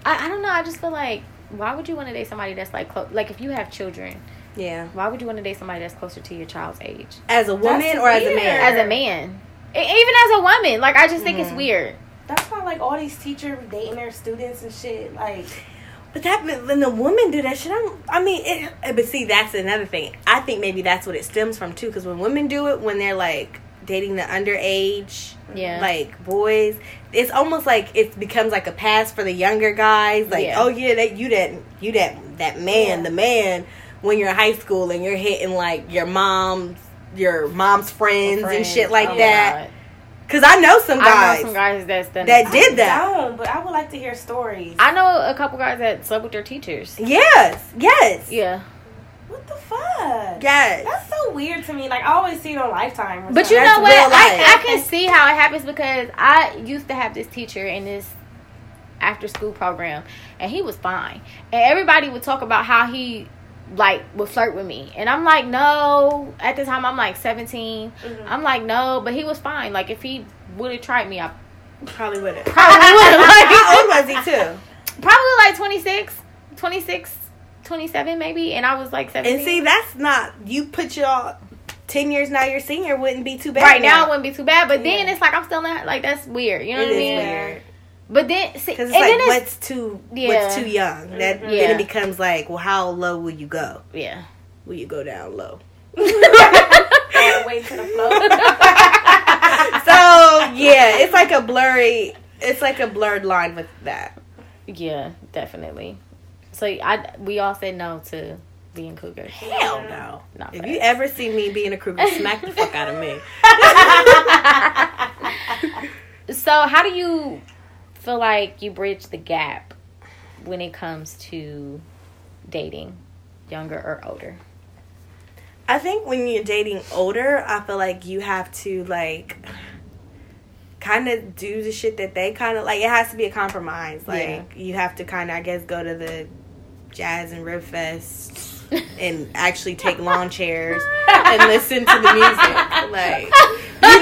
I, I don't know. I just feel like why would you want to date somebody that's like close? Like if you have children, yeah. why would you want to date somebody that's closer to your child's age? As a woman That's or as a man? As a man, even as a woman, like I just think it's Mhm. weird. that's why like all these teachers dating their students and shit. Like, But that when the women do that shit, I'm, I mean, it, eh, but see, that's another thing. I think maybe that's what it stems from too. Because when women do it, when they're like dating the underage, Yeah. like boys, it's almost like it becomes like a pass for the younger guys. Like, Yeah. oh yeah, that you that you that that man, Yeah. the man. When you're in high school and you're hitting like your mom's your mom's friends, and shit like Oh, that. Because I know some I guys. know some guys that's done that did I that. don't, but I would like to hear stories. I know a couple guys that slept with their teachers. Yes, yes, Yeah. what the fuck? yes. That's so weird to me. Like I always see it on Lifetime. or But you something. That's know what? I, I can see how it happens because I used to have this teacher in this after school program and he was fine. And everybody would talk about how he like would flirt with me. And I'm like, no. At the time I'm like 17. Mhm. I'm like, no, but he was fine. Like if he would have tried me, I Probably would have. probably would have. How old was he too? probably like 26, 26, 27 maybe. And I was like 17. And see, that's not you put your ten years now. Your senior wouldn't be too bad. right now it wouldn't be too bad, but then it's like I'm still not like that's weird. You know it what I mean? weird But then see, because and it's like then it's what's too Yeah. what's too young. That Mhm. then it becomes like, well, how low will you go? yeah. Will you go down low? Can't to the flow. so yeah, it's like a blurry. It's like a blurred line with that. Yeah, definitely. So I we all said no to being cougars. Hell no. Not If bad. you ever see me being a cougar, smack the fuck out of me. So how do you feel like you bridge the gap when it comes to dating, younger or older? I think when you're dating older, I feel like you have to like kind of do the shit that they kind of like. It has to be a compromise. Like Yeah. you have to kind of, I guess, go to the jazz and rib fest and actually take lawn chairs and listen to the music. Like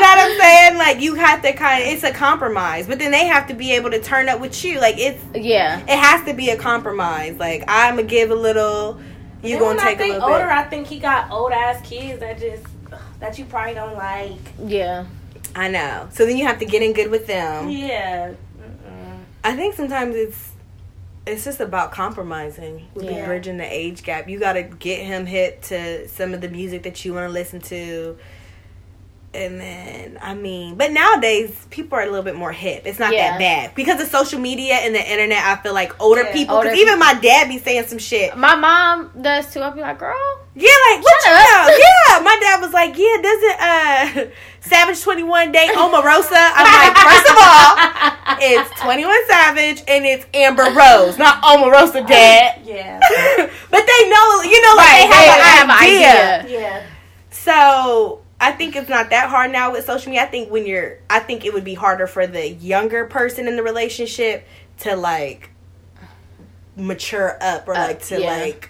what I'm saying? Like you have to kind of. It's a compromise, but then they have to be able to turn up with you. Like it's Yeah. it has to be a compromise. Like I'm gonna give a little. You gonna take I think a little older, bit. I think he got old ass kids that just that you probably don't like. Yeah. I know. So then you have to get in good with them. Yeah. Mm-mm. I think sometimes it's it's just about compromising with Yeah. bridging the age gap. You got to get him hit to some of the music that you want to listen to. And then, I mean, but nowadays people are a little bit more hip. It's not Yeah. that bad because of social media and the internet. I feel like older Yeah, people, older because even my dad be saying some shit. My mom does too. I'll be like, girl. Yeah, like what Shut you know? Yeah, my dad was like, yeah, doesn't uh Savage Twenty One date Omarosa? I'm like, first of all, it's Twenty One Savage and it's Amber Rose, not Omarosa, Dad. Yeah. but they know, you know, like Right, they have, they an have idea. idea. Yeah. So I think it's not that hard now with social media. I think when you're, I think it would be harder for the younger person in the relationship to like mature up or Uh, like to yeah. like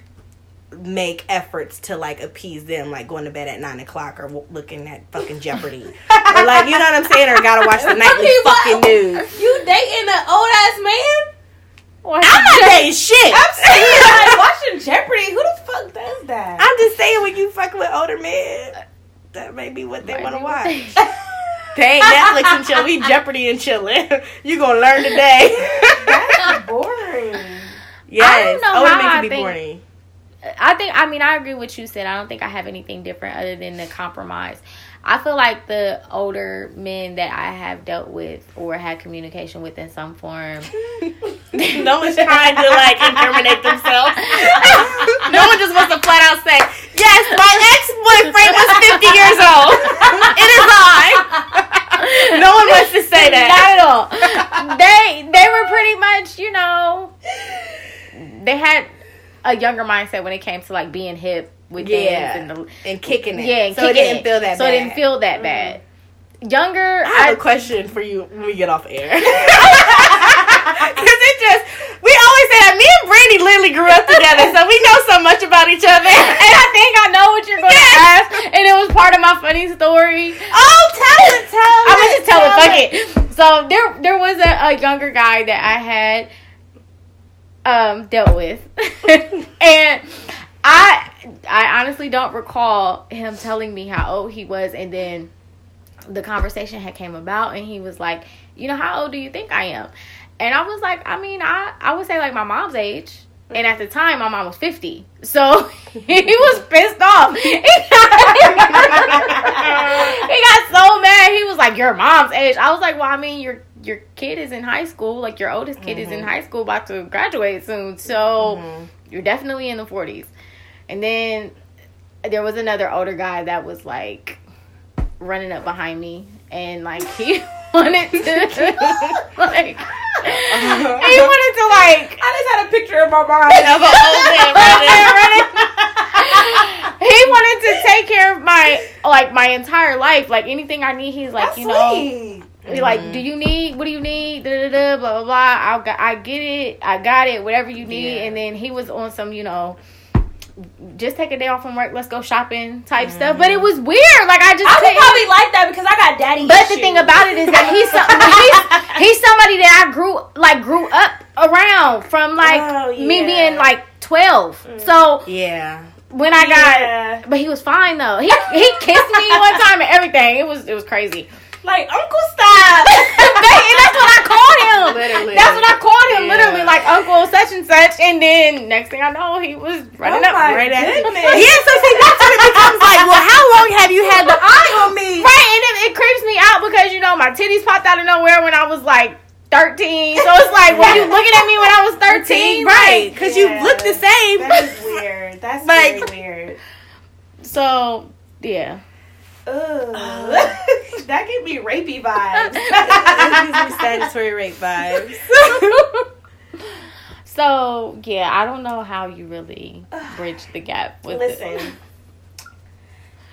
make efforts to like appease them, like going to bed at nine o'clock or w- looking at fucking Jeopardy, or like you know what I'm saying, or gotta watch the nightly mean, what- fucking news. You dating an old ass man? What? I'm not saying shit. I'm saying like watching Jeopardy. Who the fuck does that? I'm just saying when you fuck with older men, that may be what they want to watch. they- ain't Netflix and chill. We Jeopardy and chilling. you gonna learn today. That's boring. yes, I don't know oh, older how men I can be think- boring. I think I mean I agree with you said. I don't think I have anything different other than the compromise. I feel like the older men that I have dealt with or had communication with in some form. no one's trying to like incriminate themselves. no one just wants to flat out say, "Yes, my ex-boyfriend was 50 years old. It is I." no one wants to say that. Not at all. they they were pretty much, you know, they had a younger mindset when it came to like being hip with Yeah. and the and kicking it. yeah, so it didn't feel that so bad. it didn't feel that bad. Younger, I have I, a question for you when we get off air. Because it just, we always say that me and Brandy literally grew up together, so we know so much about each other. and I think I know what you're going to Yes. ask, and it was part of my funny story. Oh, tell it, tell it. I'm gonna just tell it. Fuck it. So there, there was a, a younger guy that I had um dealt with, and I, I honestly don't recall him telling me how old he was, and then the conversation had came about, and he was like, you know, how old do you think I am? And I was like, I mean, I I would say like my mom's age. And at the time, my mom was 50. So he was pissed off. He got, he got so mad. He was like, Your mom's age. I was like, Well, I mean, your your kid is in high school. Like, your oldest kid mm-hmm. is in mm-hmm. high school, about to graduate soon. So mm-hmm. you're definitely in the 40s. And then there was another older guy that was like running up behind me. And like, he wanted to, like, he wanted to like. I just had a picture in my mind of an old man running. he wanted to take care of my like my entire life, like anything I need. He's like, That's you know. Sweet. Mm-hmm. Like, do you need? What do you need? Da, da, da, blah blah blah. I I get it. I got it. Whatever you need. Yeah. And then he was on some, you know, just take a day off from work. Let's go shopping type mm-hmm. stuff. But it was weird. Like I just I would probably like that because I got daddy. But issues. the thing about it is that he's he's he's somebody that I grew like grew up around from like oh, yeah. me being like twelve. Mm. So yeah. When I got, yeah. but he was fine though. He he kissed me one time and everything. It was it was crazy. Like Uncle Stop. that's what I called him. Literally. That's what I called him. Yeah. Literally, like Uncle such and such. And then next thing I know, he was running oh up right at me. Yeah, so see, that's when it becomes like, well, how long have you had the eye on me? Right, and it, it creeps me out because you know my titties popped out of nowhere when I was like 13. So it's like, were you looking at me when I was 13? Right, because yeah. you look the same. That is weird. That's like, weird. So, yeah. Uh, that could be rapey vibes. it gives me statutory rape vibes. so yeah, I don't know how you really bridge the gap with Listen. It.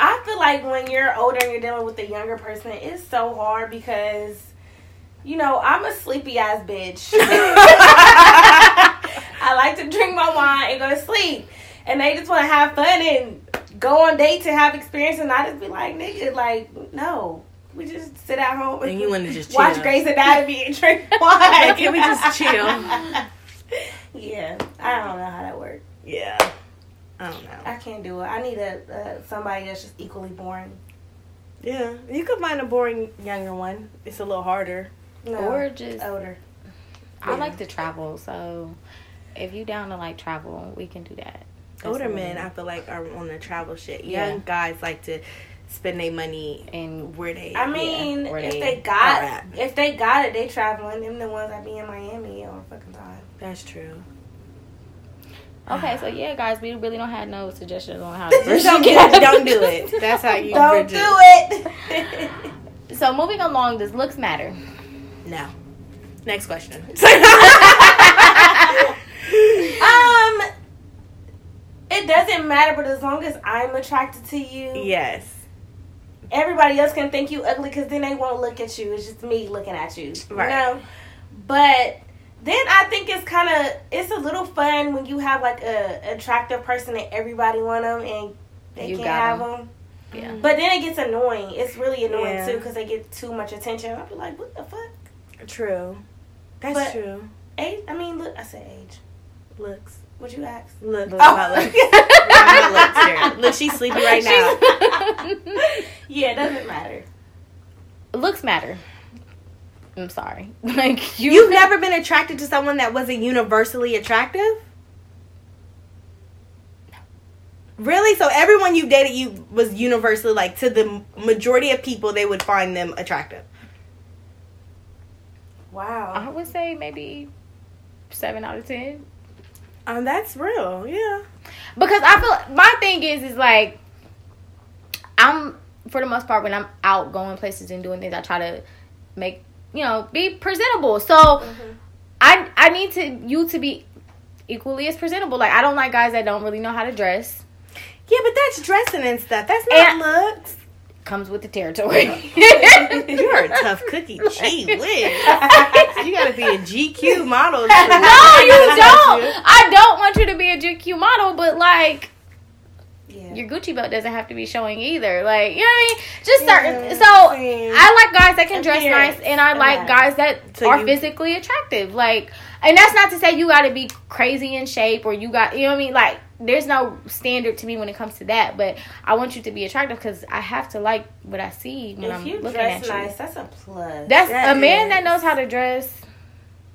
I feel like when you're older and you're dealing with a younger person, it's so hard because, you know, I'm a sleepy ass bitch. I like to drink my wine and go to sleep. And they just want to have fun and go on dates and have experience, and I just be like, nigga, like, no. We just sit at home and you want to just watch Grey's Anatomy and drink wine. Can we just chill? yeah, I don't know how that works. Yeah, I don't know. I can't do it. I need a uh, somebody that's just equally boring. Yeah, you could find a boring younger one. It's a little harder. No, or just older. I yeah. like to travel, so if you down to like travel, we can do that. Older men, I feel like, are on the travel shit. Young yeah. guys like to spend their money and where they. I mean, yeah, if they, they got if they got it, they traveling. Them the ones that be in Miami all fucking time. That's true. Okay, so yeah, guys, we really don't have no suggestions on how to bridge don't, don't do it. That's how you don't do it. it. so moving along, does looks matter? No. Next question. um, it doesn't matter, but as long as I'm attracted to you, yes. Everybody else can think you ugly because then they won't look at you. It's just me looking at you, right? You know? But then I think it's kind of it's a little fun when you have like a attractive person and everybody want them and they you can't have them. them. Yeah. But then it gets annoying. It's really annoying yeah. too because they get too much attention. I'll be like, what the fuck? True. That's but true. Age. I mean, look. I said age. Looks. What you ask? Look, look oh. look, look, she's sleepy right now. yeah, it doesn't matter. Looks matter. I'm sorry. Like you You've never been attracted to someone that wasn't universally attractive? Really? So everyone you dated you was universally like to the majority of people they would find them attractive. Wow. I would say maybe 7 out of 10. Um, that's real, yeah. Because I feel my thing is is like I'm for the most part when I'm out going places and doing things, I try to make you know be presentable. So mm-hmm. I I need to you to be equally as presentable. Like I don't like guys that don't really know how to dress. Yeah, but that's dressing and stuff. That's not and, looks comes with the territory. You're a tough cookie. Gee whiz. you gotta be a GQ model. No, you don't. I don't want you to be a GQ model, but like yeah. your Gucci belt doesn't have to be showing either. Like, you know what I mean? Just certain. Yeah, so I like guys that can dress nice, and I like guys that so are you, physically attractive. Like, and that's not to say you got to be crazy in shape or you got, you know what I mean? Like, there's no standard to me when it comes to that, but I want you to be attractive because I have to like what I see when if I'm looking at you. nice, that's a plus. That's That a man that knows how to dress.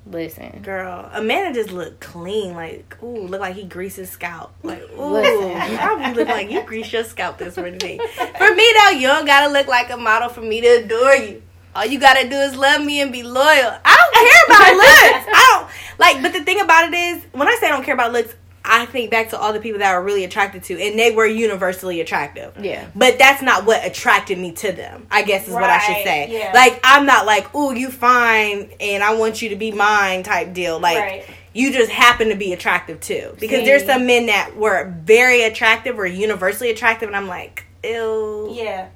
Listen, Girl, a man that just look clean. Like, ooh, look like he greases scalp. Like, ooh, Listen. I look like you grease your scalp this morning. For me though, you don't gotta look like a model for me to adore you. All you gotta do is love me and be loyal. I don't care about looks. I don't like. But the thing about it is, when I say I don't care about looks, I think back to all the people that were really attracted to, and they were universally attractive. yeah. But that's not what attracted me to them. I guess is what I should say. yeah. Like I'm not like, "Ooh, you fine and I want you to be mine" type deal. Like Right. you just happen to be attractive too. Because See. there's some men that were very attractive or universally attractive and I'm like, "Ew." yeah.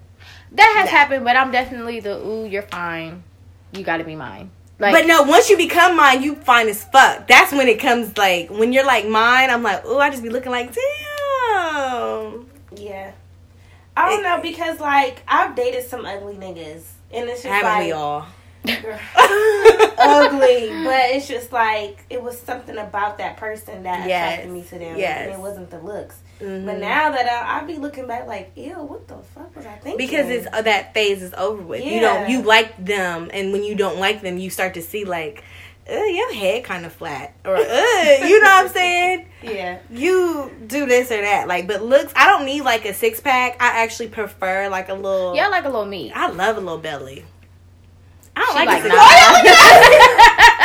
That has Nah. happened, but I'm definitely the ooh, you're fine. You got to be mine. Like, but no, once you become mine, you fine as fuck. That's when it comes like when you're like mine, I'm like, oh, I just be looking like, "Damn." Yeah. I don't know because like I've dated some ugly niggas and it's just Haven't like we all? ugly, but it's just like it was something about that person that Yes. attracted me to them. Yes. and it wasn't the looks. Mhm. But now that I, I be looking back, like, ew, what the fuck was I thinking? because it's uh, that phase is over with. You Yeah. don't you like them, and when you don't like them, you start to see like, uh, your head kind of flat, or uh, you know what I'm saying. yeah, You do this or that, like, but looks. I don't need like a six pack. I actually prefer like a little. yeah, like a little meat. I love a little belly. I don't She like, like a six nah. pack.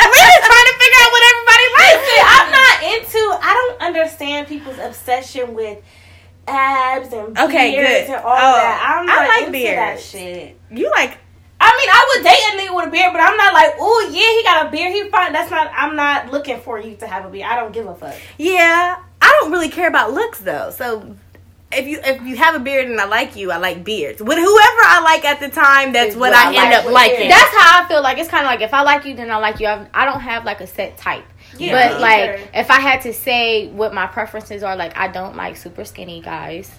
We're just trying to figure out what everybody likes. I'm not into. I don't understand people's obsession with abs and Okay, beards good. and all Oh, that. I'm I like into that beards. shit. You like I mean, I would date a nigga with a beard, but I'm not like, oh yeah, he got a beard. He fine. That's not. I'm not looking for you to have a beard. I don't give a fuck. Yeah, I don't really care about looks though. So if you if you have a beard and I like you, I like beards. With whoever I like at the time, that's what, what I, I end like up liking. beards. That's how I feel like it's kind of like if I like you, then I like you. I've, I don't have like a set type. Yeah, but like either. if I had to say what my preferences are, like I don't like super skinny guys,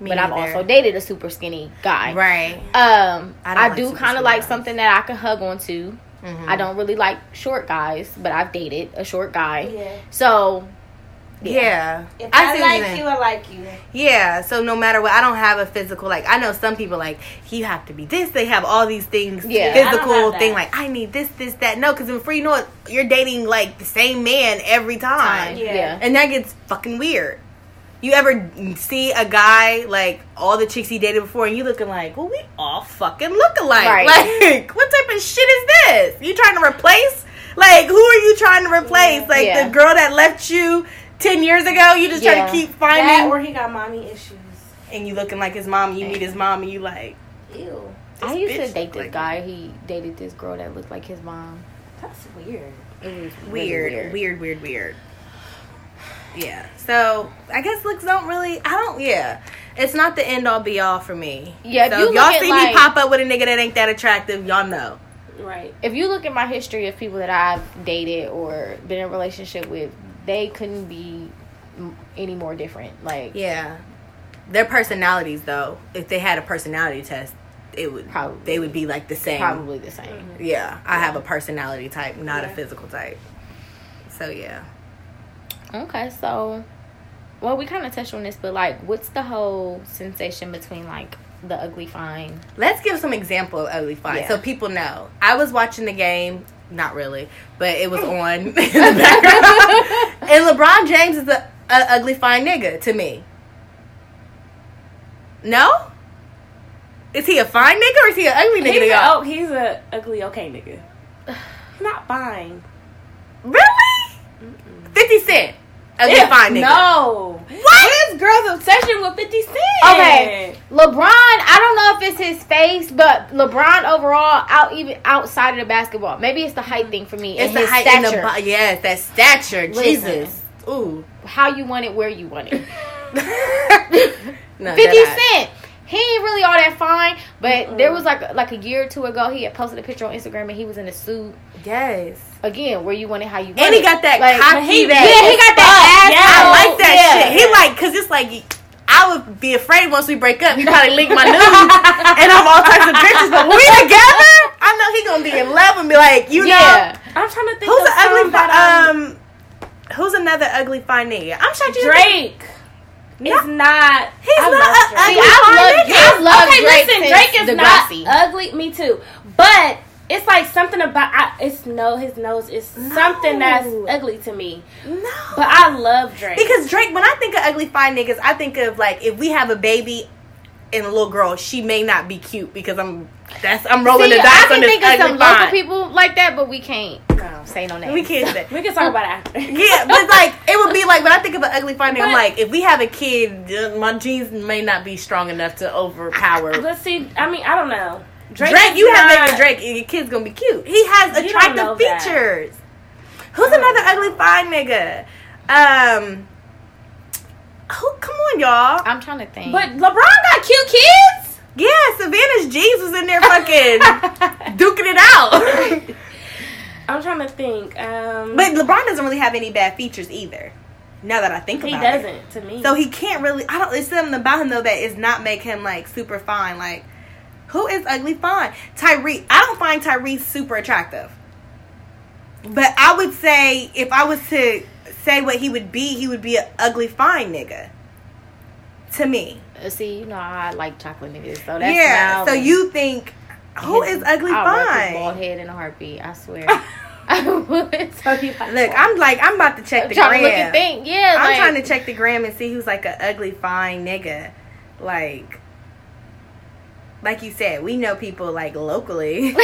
Me but I've also dated a super skinny guy. right. Um, I don't I, like do kind of like guys. something that I can hug onto. Mhm. I don't really like short guys, but I've dated a short guy. Yeah. So Yeah, If I I, see what you're like you, I like you. Yeah, so no matter what, I don't have a physical like. I know some people like you have to be this. They have all these things. Yeah. I don't physical have that. thing like I need this, this, that. No, because before you know it, you're dating like the same man every time, time, Yeah. yeah. and that gets fucking weird. You ever see a guy like all the chicks he dated before, and you looking like, well, we all fucking look alike. Right. Like, what type of shit is this? You trying to replace? Like, who are you trying to replace? Yeah. Like Yeah. the girl that left you ten years ago? You just trying Yeah. to keep That finding or he got mommy issues. and you looking like his mom, you meet his mom, and you like, Ew, I This used to date this like guy. He dated this girl that looked like his mom. that's weird. It was really weird, weird, weird, weird. Yeah. So I guess looks don't really. I don't. Yeah. It's not the end all be all for me. Yeah, if So you if y'all see like- me pop up with a nigga that ain't that attractive, y'all know. Right. If you look at my history of people that I've dated or been in a relationship with, they couldn't be m- any more different. Like Yeah. Their personalities, though, if they had a personality test, it would Probably. they would be like the same. probably the same. Mm-hmm. Yeah. I have a personality type, not a physical type. So yeah. Okay, so well, we kind of touched on this, but like, what's the whole sensation between like the ugly fine? Let's give some example of ugly fine Yeah. so people know. I was watching the game, not really, but it was on in the background. and LeBron James is a, a ugly fine nigga to me. No? Is he a fine nigga or is he an ugly nigga He's a, oh, he's a ugly okay nigga. He's not fine. Really? 50 Cent. Ugly Yeah, fine nigga. No. What? This girl's obsession with 50 Cent. Okay, LeBron. I don't know if it's his face, but LeBron overall, out even outside of the basketball, maybe it's the height thing for me. It's the height and the stature. bo- yes, that stature. Listen. Jesus. Ooh. How you want it, where you want it. no, 50 Cent He ain't really all that fine, but there was like like a year or two ago, he had posted a picture on Instagram and he was in a suit. Yes. Again, where you want it, how you want it. And he got that Like, cocky he- that yeah, he got that ass. I like that Yeah. shit. He like cause it's like I would be afraid once we break up. He probably leak my news and I'm all types of bitches. But when we together, I know he gonna be in love and be like, you know. I'm trying to think who's of an ugly some that, fi- um, who's another ugly fine nigga? I'm sure you Drake. is not. He's I not love a ugly See, I love- nigga. I love okay, Drake listen, Drake is Degrassi. not ugly. Me too, but it's like something about I, it's no his nose is something that's ugly to me. No. But I love Drake Because Drake, when I think of ugly fine niggas, I think of like if we have a baby and a little girl, she may not be cute because I'm that's I'm rolling See, the I dice can on this think of ugly some local people like that, but we can't no, say no name. We can't say. we can talk about it after. Yeah, but like it would be like when I think of an ugly fine nigga, I'm like if we have a kid, uh, my genes may not be strong enough to overpower. Let's see, I mean, I don't know. Drake, is you have not- baby Drake, and your kid's gonna be cute. He has attractive that. features. Who's another ugly fine nigga? Um, who? Come on, y'all. I'm trying to think. But LeBron got cute kids. Yeah, Savannah's G's was in there fucking duking it out. I'm trying to think. Um, but LeBron doesn't really have any bad features either. Now that I think about it. He doesn't to me. So he can't really. I don't. It's something about him though that is not make him like super fine. Like, who is ugly fine? Tyree. I don't find Tyrese super attractive. But I would say if I was to say what he would be, he would be an ugly fine nigga. To me, Uh, see, you know I like chocolate niggas, so that's yeah. now So you think who is ugly I'll rub bald head in a heartbeat. I swear. I would. So like, look, I'm like I'm about to check I'm the trying to look gram. and think. Yeah, I'm like, trying to check the gram and see who's like an ugly fine nigga. Like like you said, we know people like locally,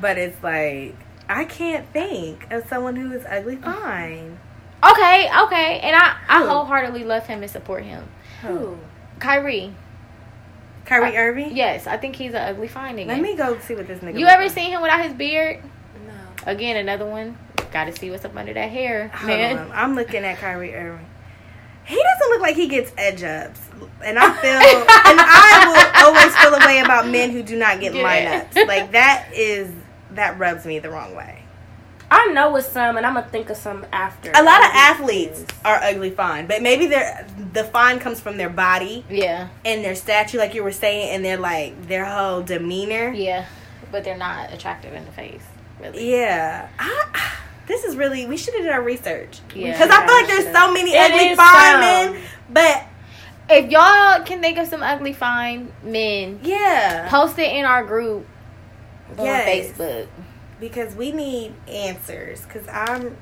but it's like I can't think of someone who is ugly fine. okay, okay, and I I Who? wholeheartedly love him and support him. Who? Kyrie, Kyrie Irving? yes, I think he's an ugly fine nigga. Let me go see what this nigga You ever like. seen him without his beard? No. Again, another one. Got to see what's up under that hair, Hold man. on, I'm looking at Kyrie Irving. He doesn't look like he gets edge ups. And I feel and I will always feel a way about men who do not get lineups. Like that is that rubs me the wrong way. I know it's some, and I'm gonna think of some after. A lot of athletes kids. are ugly fine, but maybe their the fine comes from their body Yeah, and their statue, like you were saying, and their like their whole demeanor. yeah, but they're not attractive in the face, really. Yeah, I, this is really we should have did our research Yeah. because I feel like there's so many It ugly is fine some. men, but If y'all can think of some ugly fine men, yeah, post it in our group on Facebook. because we need answers. Because I'm.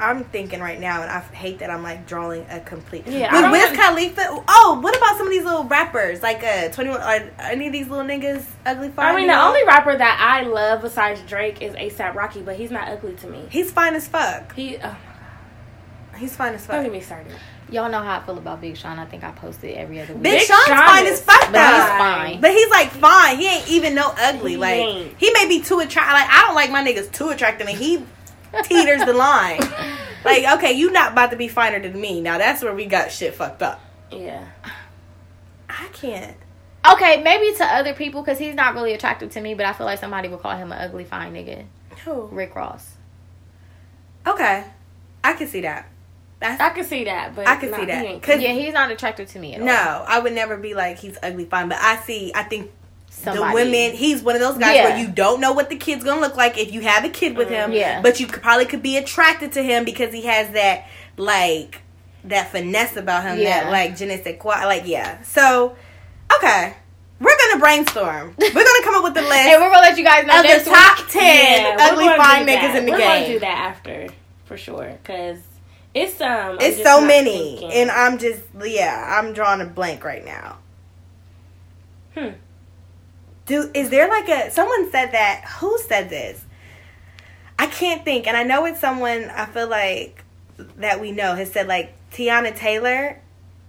I'm thinking right now, and I hate that I'm like drawing a complete. Yeah, I With don't Wiz have- Khalifa. Oh, what about some of these little rappers? Like uh, Twenty One. Are any of these little niggas ugly? Fine I mean, the y'all? only rapper that I love besides Drake is ASAP Rocky, but he's not ugly to me. He's fine as fuck. He, oh, He's fine as fuck. don't fuck. get me started. Y'all know how I feel about Big Sean. I think I posted every other week. Big, Big Sean's Sean fine is as fuck but he's fine. But he's like fine. He ain't even no ugly. He like ain't. he may be too attractive. Like I don't like my niggas too attractive, and he teeters the line. Like okay, you not about to be finer than me. Now that's where we got shit fucked up. Yeah. I can't. Okay, maybe to other people because he's not really attractive to me, but I feel like somebody would call him an ugly fine nigga. Who? Rick Ross. Okay, I can see that. That's I can see that, but I can nah, see that. 'Cause- Yeah, he's not attractive to me at all. no, I would never be like he's ugly fine. But I see. I think Somebody. the women. He's one of those guys Yeah. where you don't know what the kid's gonna look like if you have a kid with him. Yeah. But you could, probably could be attracted to him because he has that like that finesse about him. Yeah. That like je ne sais quoi. Like yeah. So okay, we're gonna brainstorm. We're gonna come up with the list And we're gonna let you guys know of the week. top ten Yeah, we're ugly fine niggas in the we're game. gonna do that after for sure because it's um. It's so many, thinking. and I'm just yeah, I'm drawing a blank right now. Hmm. Do is there like a someone said that? Who said this? I can't think, and I know it's someone I feel like that we know has said like Teyana Taylor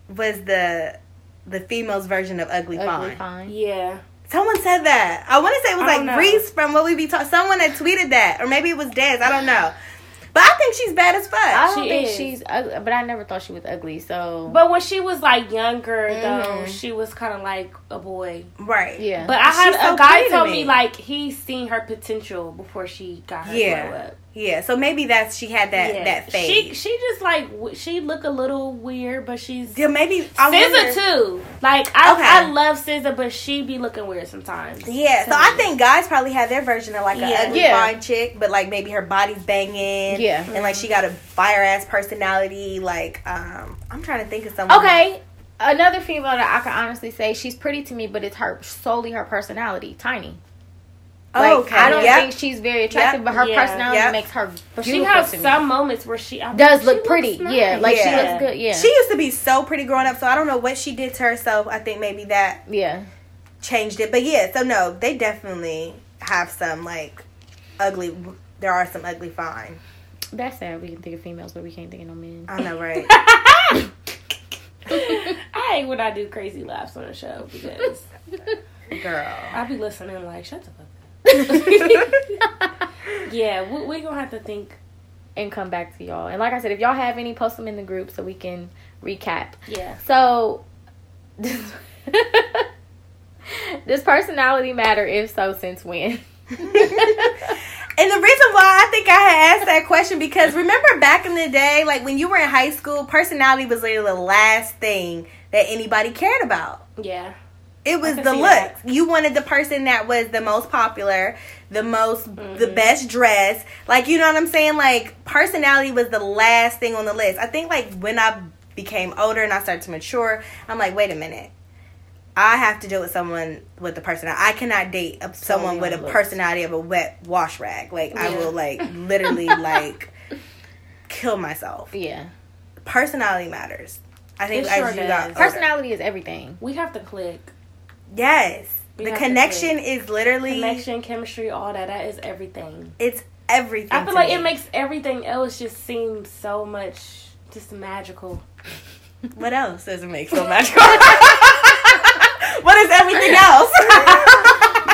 was the the female's version of ugly, Ugly fine. fine. yeah. Someone said that. I want to say it was I like know. Reese from what we be talking. Someone had tweeted that, or maybe it was Des. I don't know. But I think she's bad as fuck. I don't She think is. she's ugly, but I never thought she was ugly. So, But when she was like younger, though, Mhm. she was kind of like a boy. right. yeah, But I had She's so a guy pretty to told me. me like he's seen her potential before she got her Yeah. glow up. Yeah, so maybe that's she had that Yeah. that She phase. she just like she look a little weird, but she's yeah, maybe I SZA wonder- too. Like I Okay. I love SZA, but she be looking weird sometimes. Yeah, so to I think guys probably have their version of like a Yeah. ugly Yeah. fine chick, but like maybe her body's banging. Yeah. and like she got a fire ass personality. Like, um, I'm trying to think of someone. Okay. Another female that I can honestly say she's pretty to me, but it's her solely her personality. Tiny. Oh, like, Oh, okay. I don't Yep. think she's very attractive, Yep. but her Yeah. personality Yep. makes her But she has some moments where she I does look looks pretty. nice. Yeah, like she looks good. Yeah, She used to be so pretty growing up, so I don't know what she did to herself. I think maybe that yeah. changed it. But yeah, so no, they definitely have some like ugly. There are some ugly fine. That's sad. We can think of females, but we can't think of no men. I know, right? I hate when I do crazy laughs on the show because Girl. I be listening like shut the up. yeah, we we gonna have to think. and come back to y'all. And like I said, if y'all have any, post them in the group so we can recap. Yeah, So, this, does personality matter? If so, since when? And the reason why I think I had asked that question because remember back in the day, like when you were in high school, personality was literally the last thing that anybody cared about. yeah, It was the look. that. You wanted the person that was the most popular, the most, the Mhm. best dressed. Like, you know what I'm saying? Like, personality was the last thing on the list. I think, like, when I became older and I started to mature, I'm like, wait a minute. I have to deal with someone with the personality. I cannot date a, someone Solely with a on looks. personality of a wet wash rag. Like, I will, like, literally, like, kill myself. Yeah, Personality matters. I think It as sure you does. got older. personality is everything. we have to click. Yes. The connection is literally Connection, chemistry, all that. That is everything. it's everything. I feel like me. it makes everything else just seem so much just magical. What else does it make so magical? what is everything else?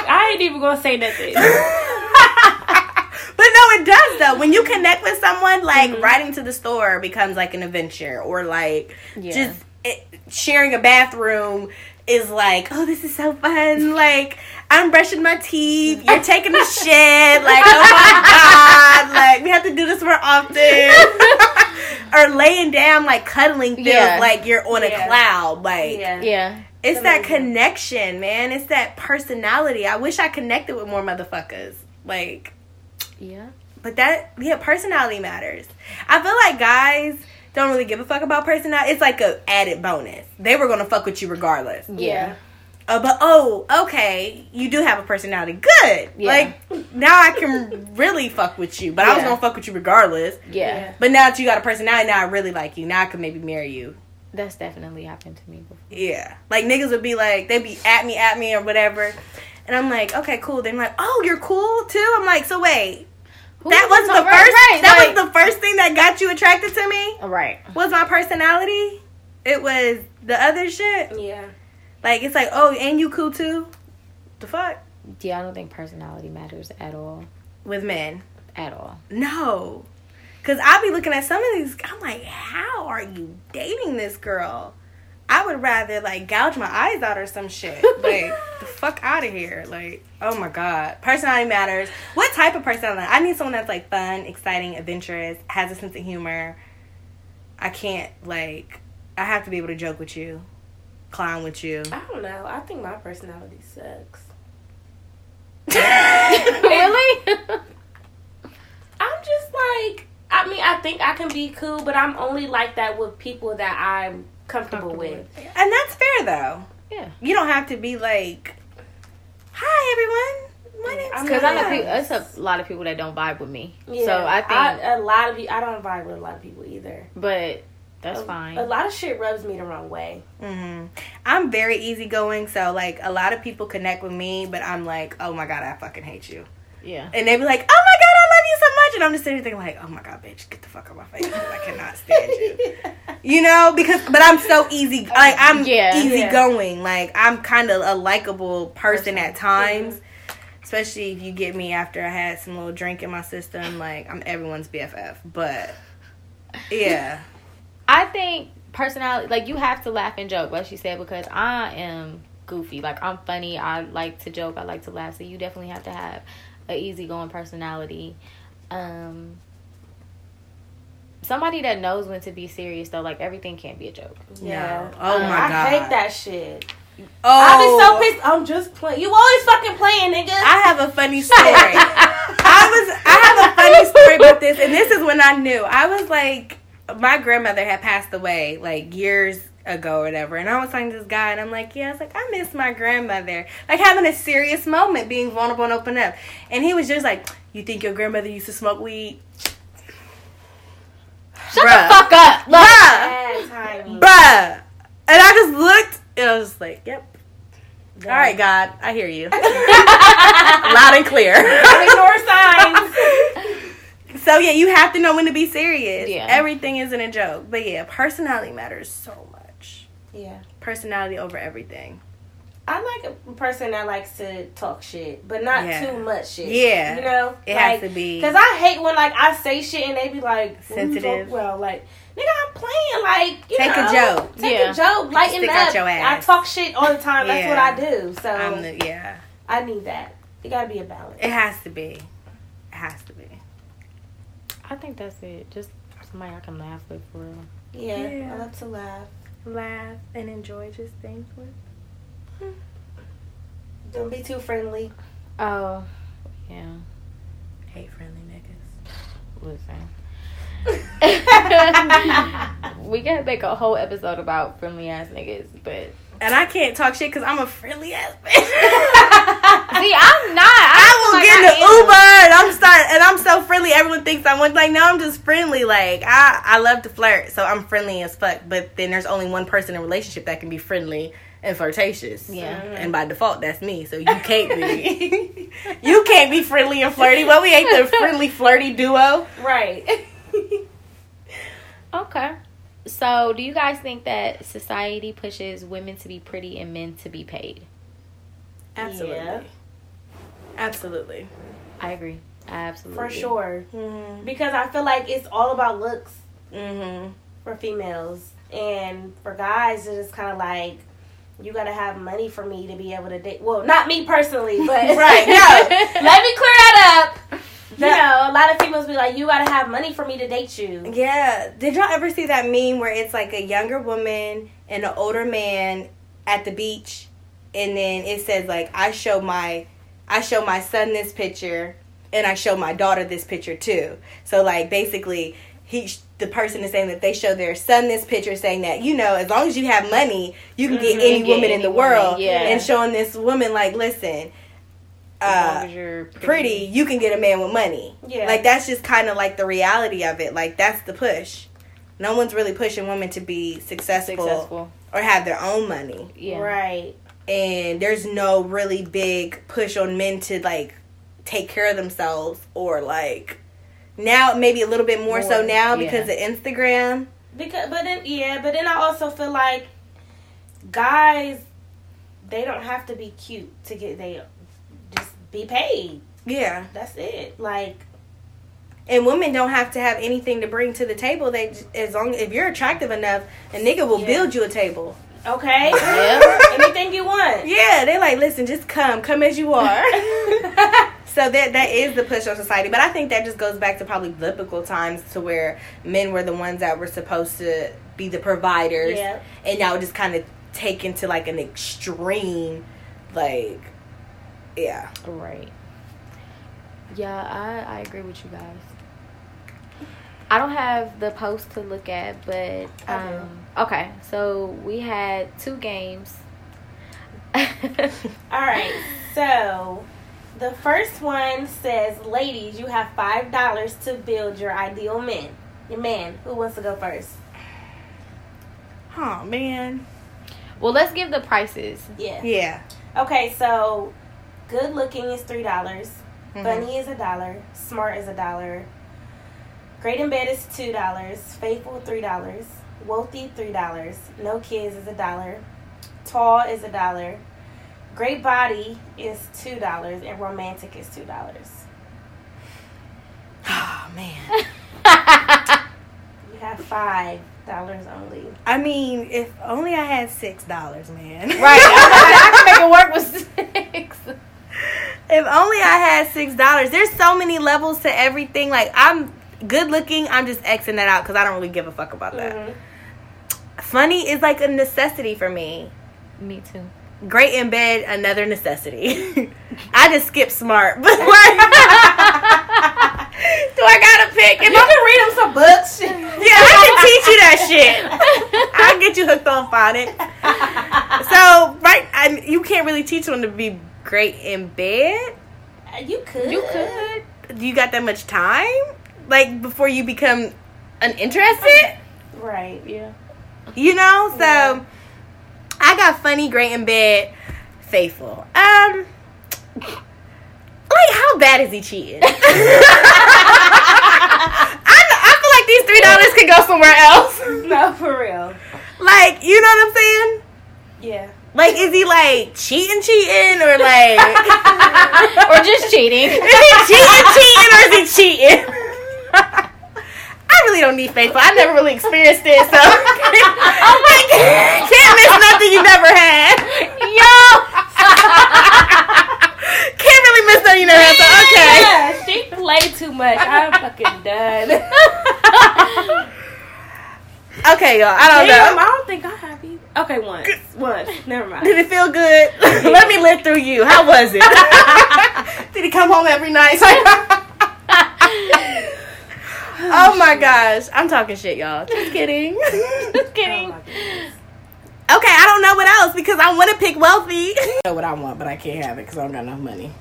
I ain't even gonna say nothing. but no, it does though. When you connect with someone, like Mhm. riding to the store becomes like an adventure, or like Yeah. just it, sharing a bathroom is like, oh, this is so fun. Like I'm brushing my teeth, you're taking a shit. Like oh my god, like we have to do this more often. or laying down, like cuddling, feels Yeah. like you're on a cloud. Like yeah. yeah, It's that amazing. connection, man. It's that personality. I wish I connected with more motherfuckers. Like, yeah. but that, yeah, personality matters. I feel like guys don't really give a fuck about personality. It's like a added bonus. They were gonna fuck with you regardless. Yeah. Uh, but oh, okay, you do have a personality. Good. Yeah. Like now I can really fuck with you. But I was gonna fuck with you regardless. Yeah. Yeah. But now that you got a personality, now I really like you. Now I can maybe marry you. That's definitely happened to me before. Yeah. Like niggas would be like, they'd be at me, at me, or whatever. And I'm like, okay, cool. They're like, oh, you're cool too? I'm like, so wait. Who that was was the the- first right, that like- was the first thing that got you attracted to me? Right. Was my personality? It was the other shit. Yeah. Like it's like, oh, and you cool too? The fuck? Yeah, I don't think personality matters at all. With men. At all. No. Cause I'll be looking at some of these I'm like, how are you dating this girl? I would rather like gouge my eyes out or some shit. Like the fuck out of here. Like, oh my god. Personality matters. What type of personality? I need someone that's like fun, exciting, adventurous, has a sense of humor. I can't like I have to be able to joke with you, clown with you. I don't know. I think my personality sucks. really? I'm just like, I mean, I think I can be cool, but I'm only like that with people that I'm comfortable, Comfortable with. And that's fair though. Yeah. You don't have to be like, "Hi everyone, my name's." I'm Because I know people, it's a lot of people that don't vibe with me. Yeah, So I think, a lot of you. I don't vibe with a lot of people either. but that's a, fine. A lot of shit rubs me the wrong way. hmm I'm very easygoing, so like a lot of people connect with me, but I'm like, oh my god, I fucking hate you, yeah. and they be like, oh my I you so much, and I'm just sitting there thinking like, oh my god, bitch, get the fuck out my face, I cannot stand you, you know, because but I'm so easy, oh, like I'm Yeah. easygoing, like I'm kind of a likable person at times. Especially if you get me after I had some little drink in my system, like I'm everyone's BFF. But yeah, I think personality, like you have to laugh and joke, like she said, because I am goofy. Like I'm funny. I like to joke. I like to laugh. So you definitely have to have a easygoing personality. Um, somebody that knows when to be serious though. Like everything can't be a joke. Yeah. No. Oh my I god. hate that shit. Oh, I be so pissed. I'm just playing. You always fucking playing, nigga. I have a funny story. I was I have a funny story about this, and this is when I I knew. I was like, my grandmother had passed away like years ago or whatever. And I was talking to this guy and I'm like, yeah, I was like, I miss my grandmother. Like having a serious moment, being vulnerable and open up. And he was just like, You think your grandmother used to smoke weed? Shut Bruh. the fuck up. Bruh. Bad timing. Bruh. And I just looked and I was just like, Yep. All right, God, I hear you. Loud and clear. Ignore signs. So yeah, you have to know when to be serious. Yeah. Everything isn't a joke. But yeah, personality matters so much. Yeah. Personality over everything. I like a person that likes to talk shit, but not Yeah. too much shit. Yeah. You know? It like, has to be Because I hate when, like, I say shit and they be like, Sensitive. talk- Well, like, nigga, I'm playing. Like, you know Take a joke. Take Yeah. a joke. Lighten Stick up. out your ass. I talk shit all the time. That's what I do. So I'm the, yeah. I need that. It gotta be a balance. It has to be. It has to be. I think that's it. Just somebody I can laugh with for real. Yeah, Yeah. I love to laugh. Laugh and enjoy just things with. Don't be too friendly. Oh, yeah. Hate friendly niggas. Listen. we gotta make a whole episode about friendly ass niggas, but And I can't talk shit because I'm a friendly ass bitch. see, I'm not. I I, will like get in the. Uber and I'm starting and I'm so friendly. Everyone thinks I'm one like no, I'm just friendly. Like I I love to flirt, so I'm friendly as fuck. But then there's only one person in a relationship that can be friendly and flirtatious. Yeah. And by default, that's me. So you can't be. you can't be friendly and flirty. Well, we ain't the friendly flirty duo. Right. Okay. So, do you guys think that society pushes women to be pretty and men to be paid? Absolutely. Yeah. Absolutely. I agree. Absolutely. For sure. Mm-hmm. Because I feel like it's all about looks Mm-hmm. for females. And for guys, it is kind of like, you gotta have money for me to be able to date. Well, not me personally, but. Right, no. Let me clear that up. You know, a lot of females be like, you gotta have money for me to date you. Yeah. Did y'all ever see that meme where it's like a younger woman and an older man at the beach, and then it says like, "I show my, I show my son this picture, and I show my daughter this picture too." So like basically, he the person is saying that they show their son this picture, saying that you know as long as you have money, you can get Mhm, any get woman in the world, yeah. and showing this woman like, listen. As long Uh, as you're pretty, you can get a man with money. Yeah. Like that's just kind of like the reality of it. Like that's the push. No one's really pushing women to be successful, successful. or have their own money. Yeah. Right. And there's no really big push on men to like take care of themselves or like now maybe a little bit more, so More, now yeah. because of Instagram. Because, but then, yeah, but then I also feel like guys, they don't have to be cute to get they just be paid. Yeah. That's it. Like, And women don't have to have anything to bring to the table. They as long if you're attractive enough, a nigga will Yeah. build you a table. okay, Yeah. anything you want. Yeah, they're like listen, just come, come as you are. so that that is the push on society, but I think that just goes back to probably biblical times to where men were the ones that were supposed to be the providers, Yeah. and now just kind of taken to like an extreme, like, yeah, Right. Yeah, I, I agree with you guys. I don't have the post to look at, but um, okay. So we had two games. All right, so the first one says, "Ladies, you have five dollars to build your ideal man." Your man. Who wants to go first? oh man, well, let's give the prices. Yeah. yeah, Okay, so good looking is three dollars. Mhm. Funny is a dollar. Smart is a dollar. Great in bed is two dollars. Faithful three dollars. Wealthy three dollars. No kids is a dollar. Tall is a dollar. Great body is two dollars, and romantic is two dollars. oh man. You have five dollars only. I mean, if only I had six dollars, man. Right. I, I can make it work with six if only I had six dollars. There's so many levels to everything. Like I'm good looking. I'm just xing that out because I don't really give a fuck about that. Mm-hmm. Funny is like a necessity for me. Me too. Great in bed, another necessity. I just skip smart, but like, do I gotta pick? If you I can read them some books. yeah, I can teach you that shit. I'll get you hooked on phonics. So right, I, you can't really teach them to be great in bed. You could. You could. Do you got that much time? Like before you become uninterested? Right. Yeah. You know? So Yeah. I got funny, great in bed, faithful. Um like how bad is he cheating? I, I feel like these three dollars could go somewhere else. No, for real. Like, you know what I'm saying? Yeah. Like, is he like cheating, cheating, or like Or just cheating. is he cheating, cheating, or is he cheating? I really don't need faithful. I never really experienced it, so I'm like, can't miss nothing you never had. Yo! Can't really miss nothing you never had. So okay. Yeah, she played too much. I'm fucking done. Okay, y'all. I don't Damn, know. I don't think I have. Okay, once. Once. Never mind. Did it feel good? Let me live through you. How was it? Did he come home every night? oh my gosh. I'm talking shit, y'all. Just kidding. Just kidding. Oh. Okay, I don't know what else because I want to pick wealthy. I know what I want, but I can't have it because I don't got enough money.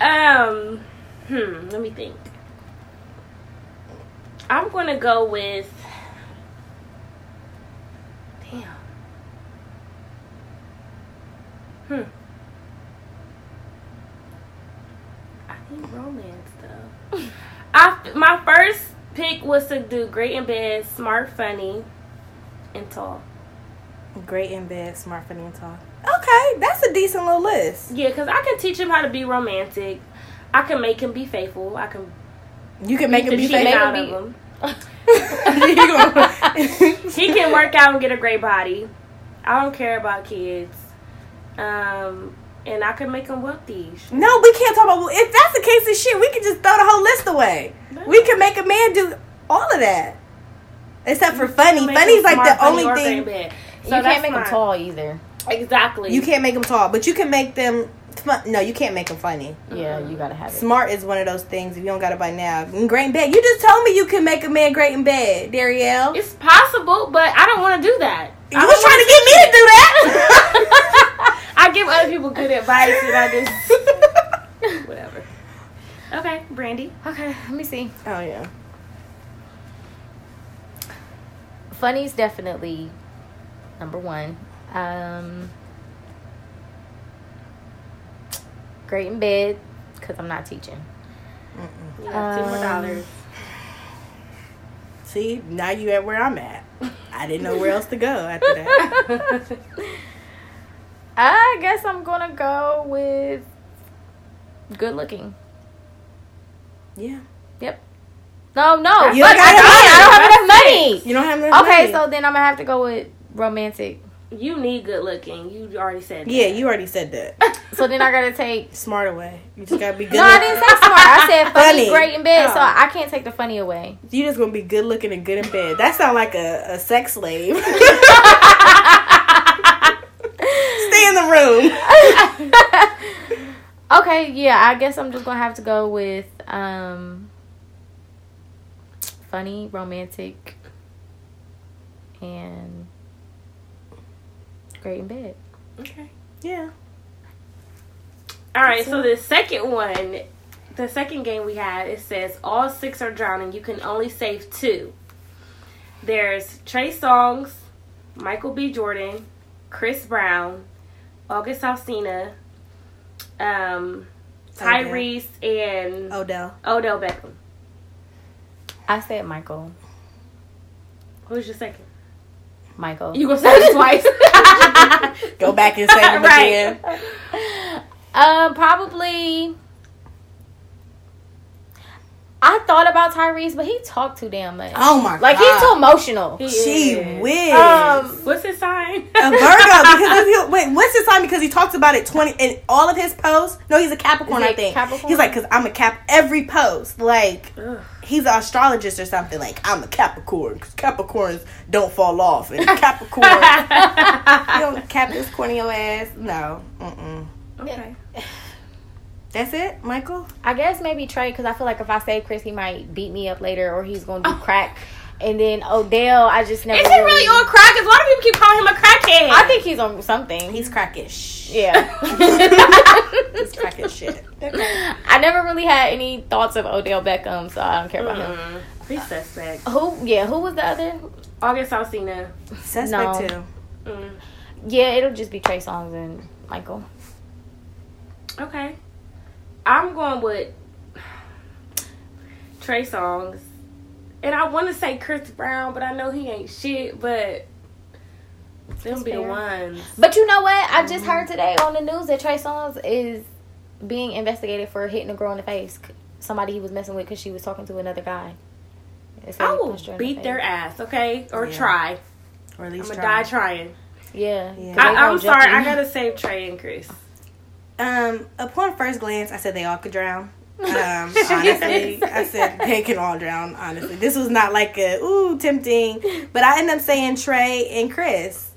um, hmm. Let me think. I'm gonna go with. Damn. Hmm. I think romance though. I my first pick was to do great in bed, smart, funny, and tall. Great in bed, smart, funny, and tall. Okay, that's a decent little list. Yeah, because I can teach him how to be romantic. I can make him be faithful. I can You can make him be faithful. out of him him. He can work out and get a great body. I don't care about kids. Um, and I can make him wealthy. No, we can't talk about. If that's the case of shit, we can just throw the whole list away. We can make a man do all of that, except for funny. Funny's him like smart, the funny, only or thing. So you can't that's make them tall either. Exactly. you can't make them tall, but you can make them. No, you can't make them funny. Yeah, you gotta have it. Smart is one of those things. If you don't got it by now, great in bed. You just told me you can make a man great in bed, Darielle. It's possible, but I don't want to do that. You I was trying to get me to do that. I give other people good advice, and I just whatever. Okay, Brandy. Okay, let me see. oh yeah. Funny's definitely number one. Um, great in bed because I'm not teaching. You got two more Um, dollars. See, now you at where I'm at. I didn't know where else to go after that. I guess I'm gonna go with good looking. Yeah. Yep. No, no. You fuck, don't I, got can't. I don't have enough money. money. You don't have enough Okay, money. so then I'm gonna have to go with romantic. You need good looking. You already said that. Yeah, you already said that. So then I gotta take. Smart away. You just gotta be good. No, I didn't say smart. I said funny, Funny. great in bed. So Oh. I can't take the funny away. You just gonna be good looking and good in bed. That sounds like a, a sex slave. Room. Okay, yeah, I guess I'm just gonna have to go with um funny, romantic, and great in bed. Okay. Yeah. All right. So the second one, the second game we had, it says all six are drowning. You can only save two. There's Trey Songz, Michael B. Jordan, Chris Brown, August Alsina, um, Tyrese, and Odell. Odell Beckham. I said Michael. Who's your second? Michael. You gonna say it twice? Go back and say it Right. again. Um, probably. I thought about Tyrese, but he talked too damn much. Oh my like god. Like he's too emotional. He She is. Um, What's his sign? a Virgo because if he, wait, what's his sign? Because he talks about it twenty in all of his posts. No, he's a Capricorn, he I think. Capricorn? He's like, because I'm a Cap. Every post, like Ugh. he's an astrologist or something. Like I'm a Capricorn because Capricorns don't fall off, and Capricorn, you don't Capricorn your ass. No, mm-mm. okay. That's it, Michael. I guess maybe Trey, because I feel like if I say Chris, he might beat me up later, or he's gonna do crack. And then Odell, I just never. Is he really on crack? Because a lot of people keep calling him a crackhead. I think he's on something. He's crackish. Yeah. He's crackish shit. I never really had any thoughts of Odell Beckham, so I don't care about him. Mm, he's suspect. Who? Yeah, who was the other? August Alsina. Suspect No. too. Mm. Yeah, it'll just be Trey Songz and Michael. Okay. I'm going with Trey Songz. And I want to say Chris Brown, but I know he ain't shit, but them be the ones. But you know what? I just mm-hmm. heard today on the news that Trey Songz is being investigated for hitting a girl in the face. Somebody he was messing with because she was talking to another guy. It I will punched her in the beat their ass, okay? Or Yeah. try. Or at I'm least going to die trying. Yeah. Yeah. I, I'm sorry. I got to save Trey and Chris. Um, upon first glance, I said they all could drown. Um, honestly, I said they can all drown. Honestly, this was not like a ooh tempting, but I end up saying Trey and Chris.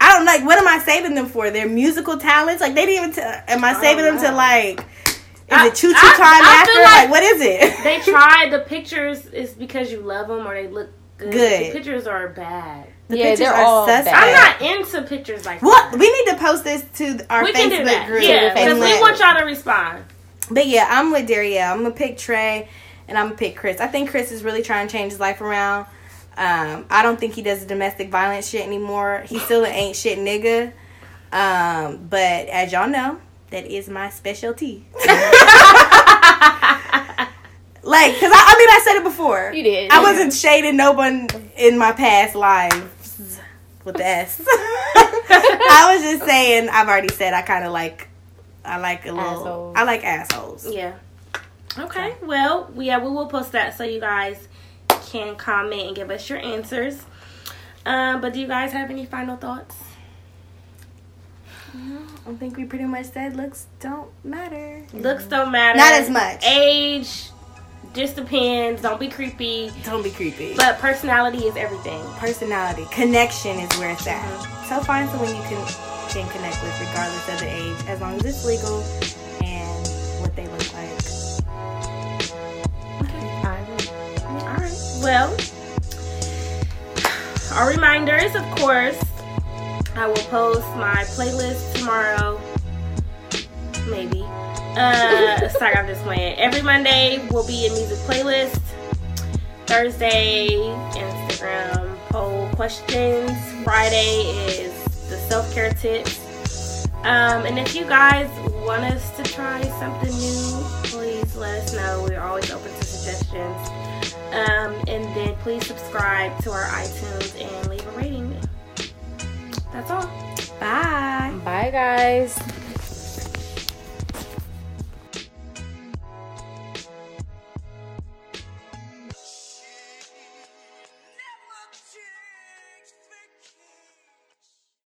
I don't like. What am I saving them for? Their musical talents? Like they didn't even. T- am I saving them to like? Is I- it choo choo I- time I after? Like, like what is it? They tried the pictures is because you love them or they look good. Good. The pictures are bad. The Yeah, pictures they're are all suspect. I'm bad. not into pictures like What that. we need to post this to our we Facebook can do that. group. Yeah, because we want y'all to respond. But yeah, I'm with Darielle. I'm gonna pick Trey, and I'm gonna pick Chris. I think Chris is really trying to change his life around. Um, I don't think he does the domestic violence shit anymore. He's still an ain't shit nigga. Um, but as y'all know, that is my specialty. like, cause I, I mean, I said it before. You did. I wasn't shading no one in my past lives with the S. I was just saying. I've already said I kind of like. I like a little. Assholes. I like assholes. Yeah. Okay. Well, yeah, we will post that so you guys can comment and give us your answers. Um, but do you guys have any final thoughts? I think we pretty much said looks don't matter. Looks don't matter. Not as much. Age just depends. Don't be creepy. Don't be creepy. But personality is everything. personality, connection is where it's at. Mm-hmm. So find someone you can can connect with, regardless of the age, as long as it's legal and what they look like. All right. Well, our reminders, of course. I will post my playlist tomorrow. Maybe. Uh, sorry, I'm just playing. Every Monday will be a music playlist. Thursday, Instagram poll questions. Friday is the self care tips. Um, and if you guys want us to try something new, please let us know. We're always open to suggestions. Um, and then please subscribe to our iTunes and leave a rating. That's all. Bye. Bye, guys.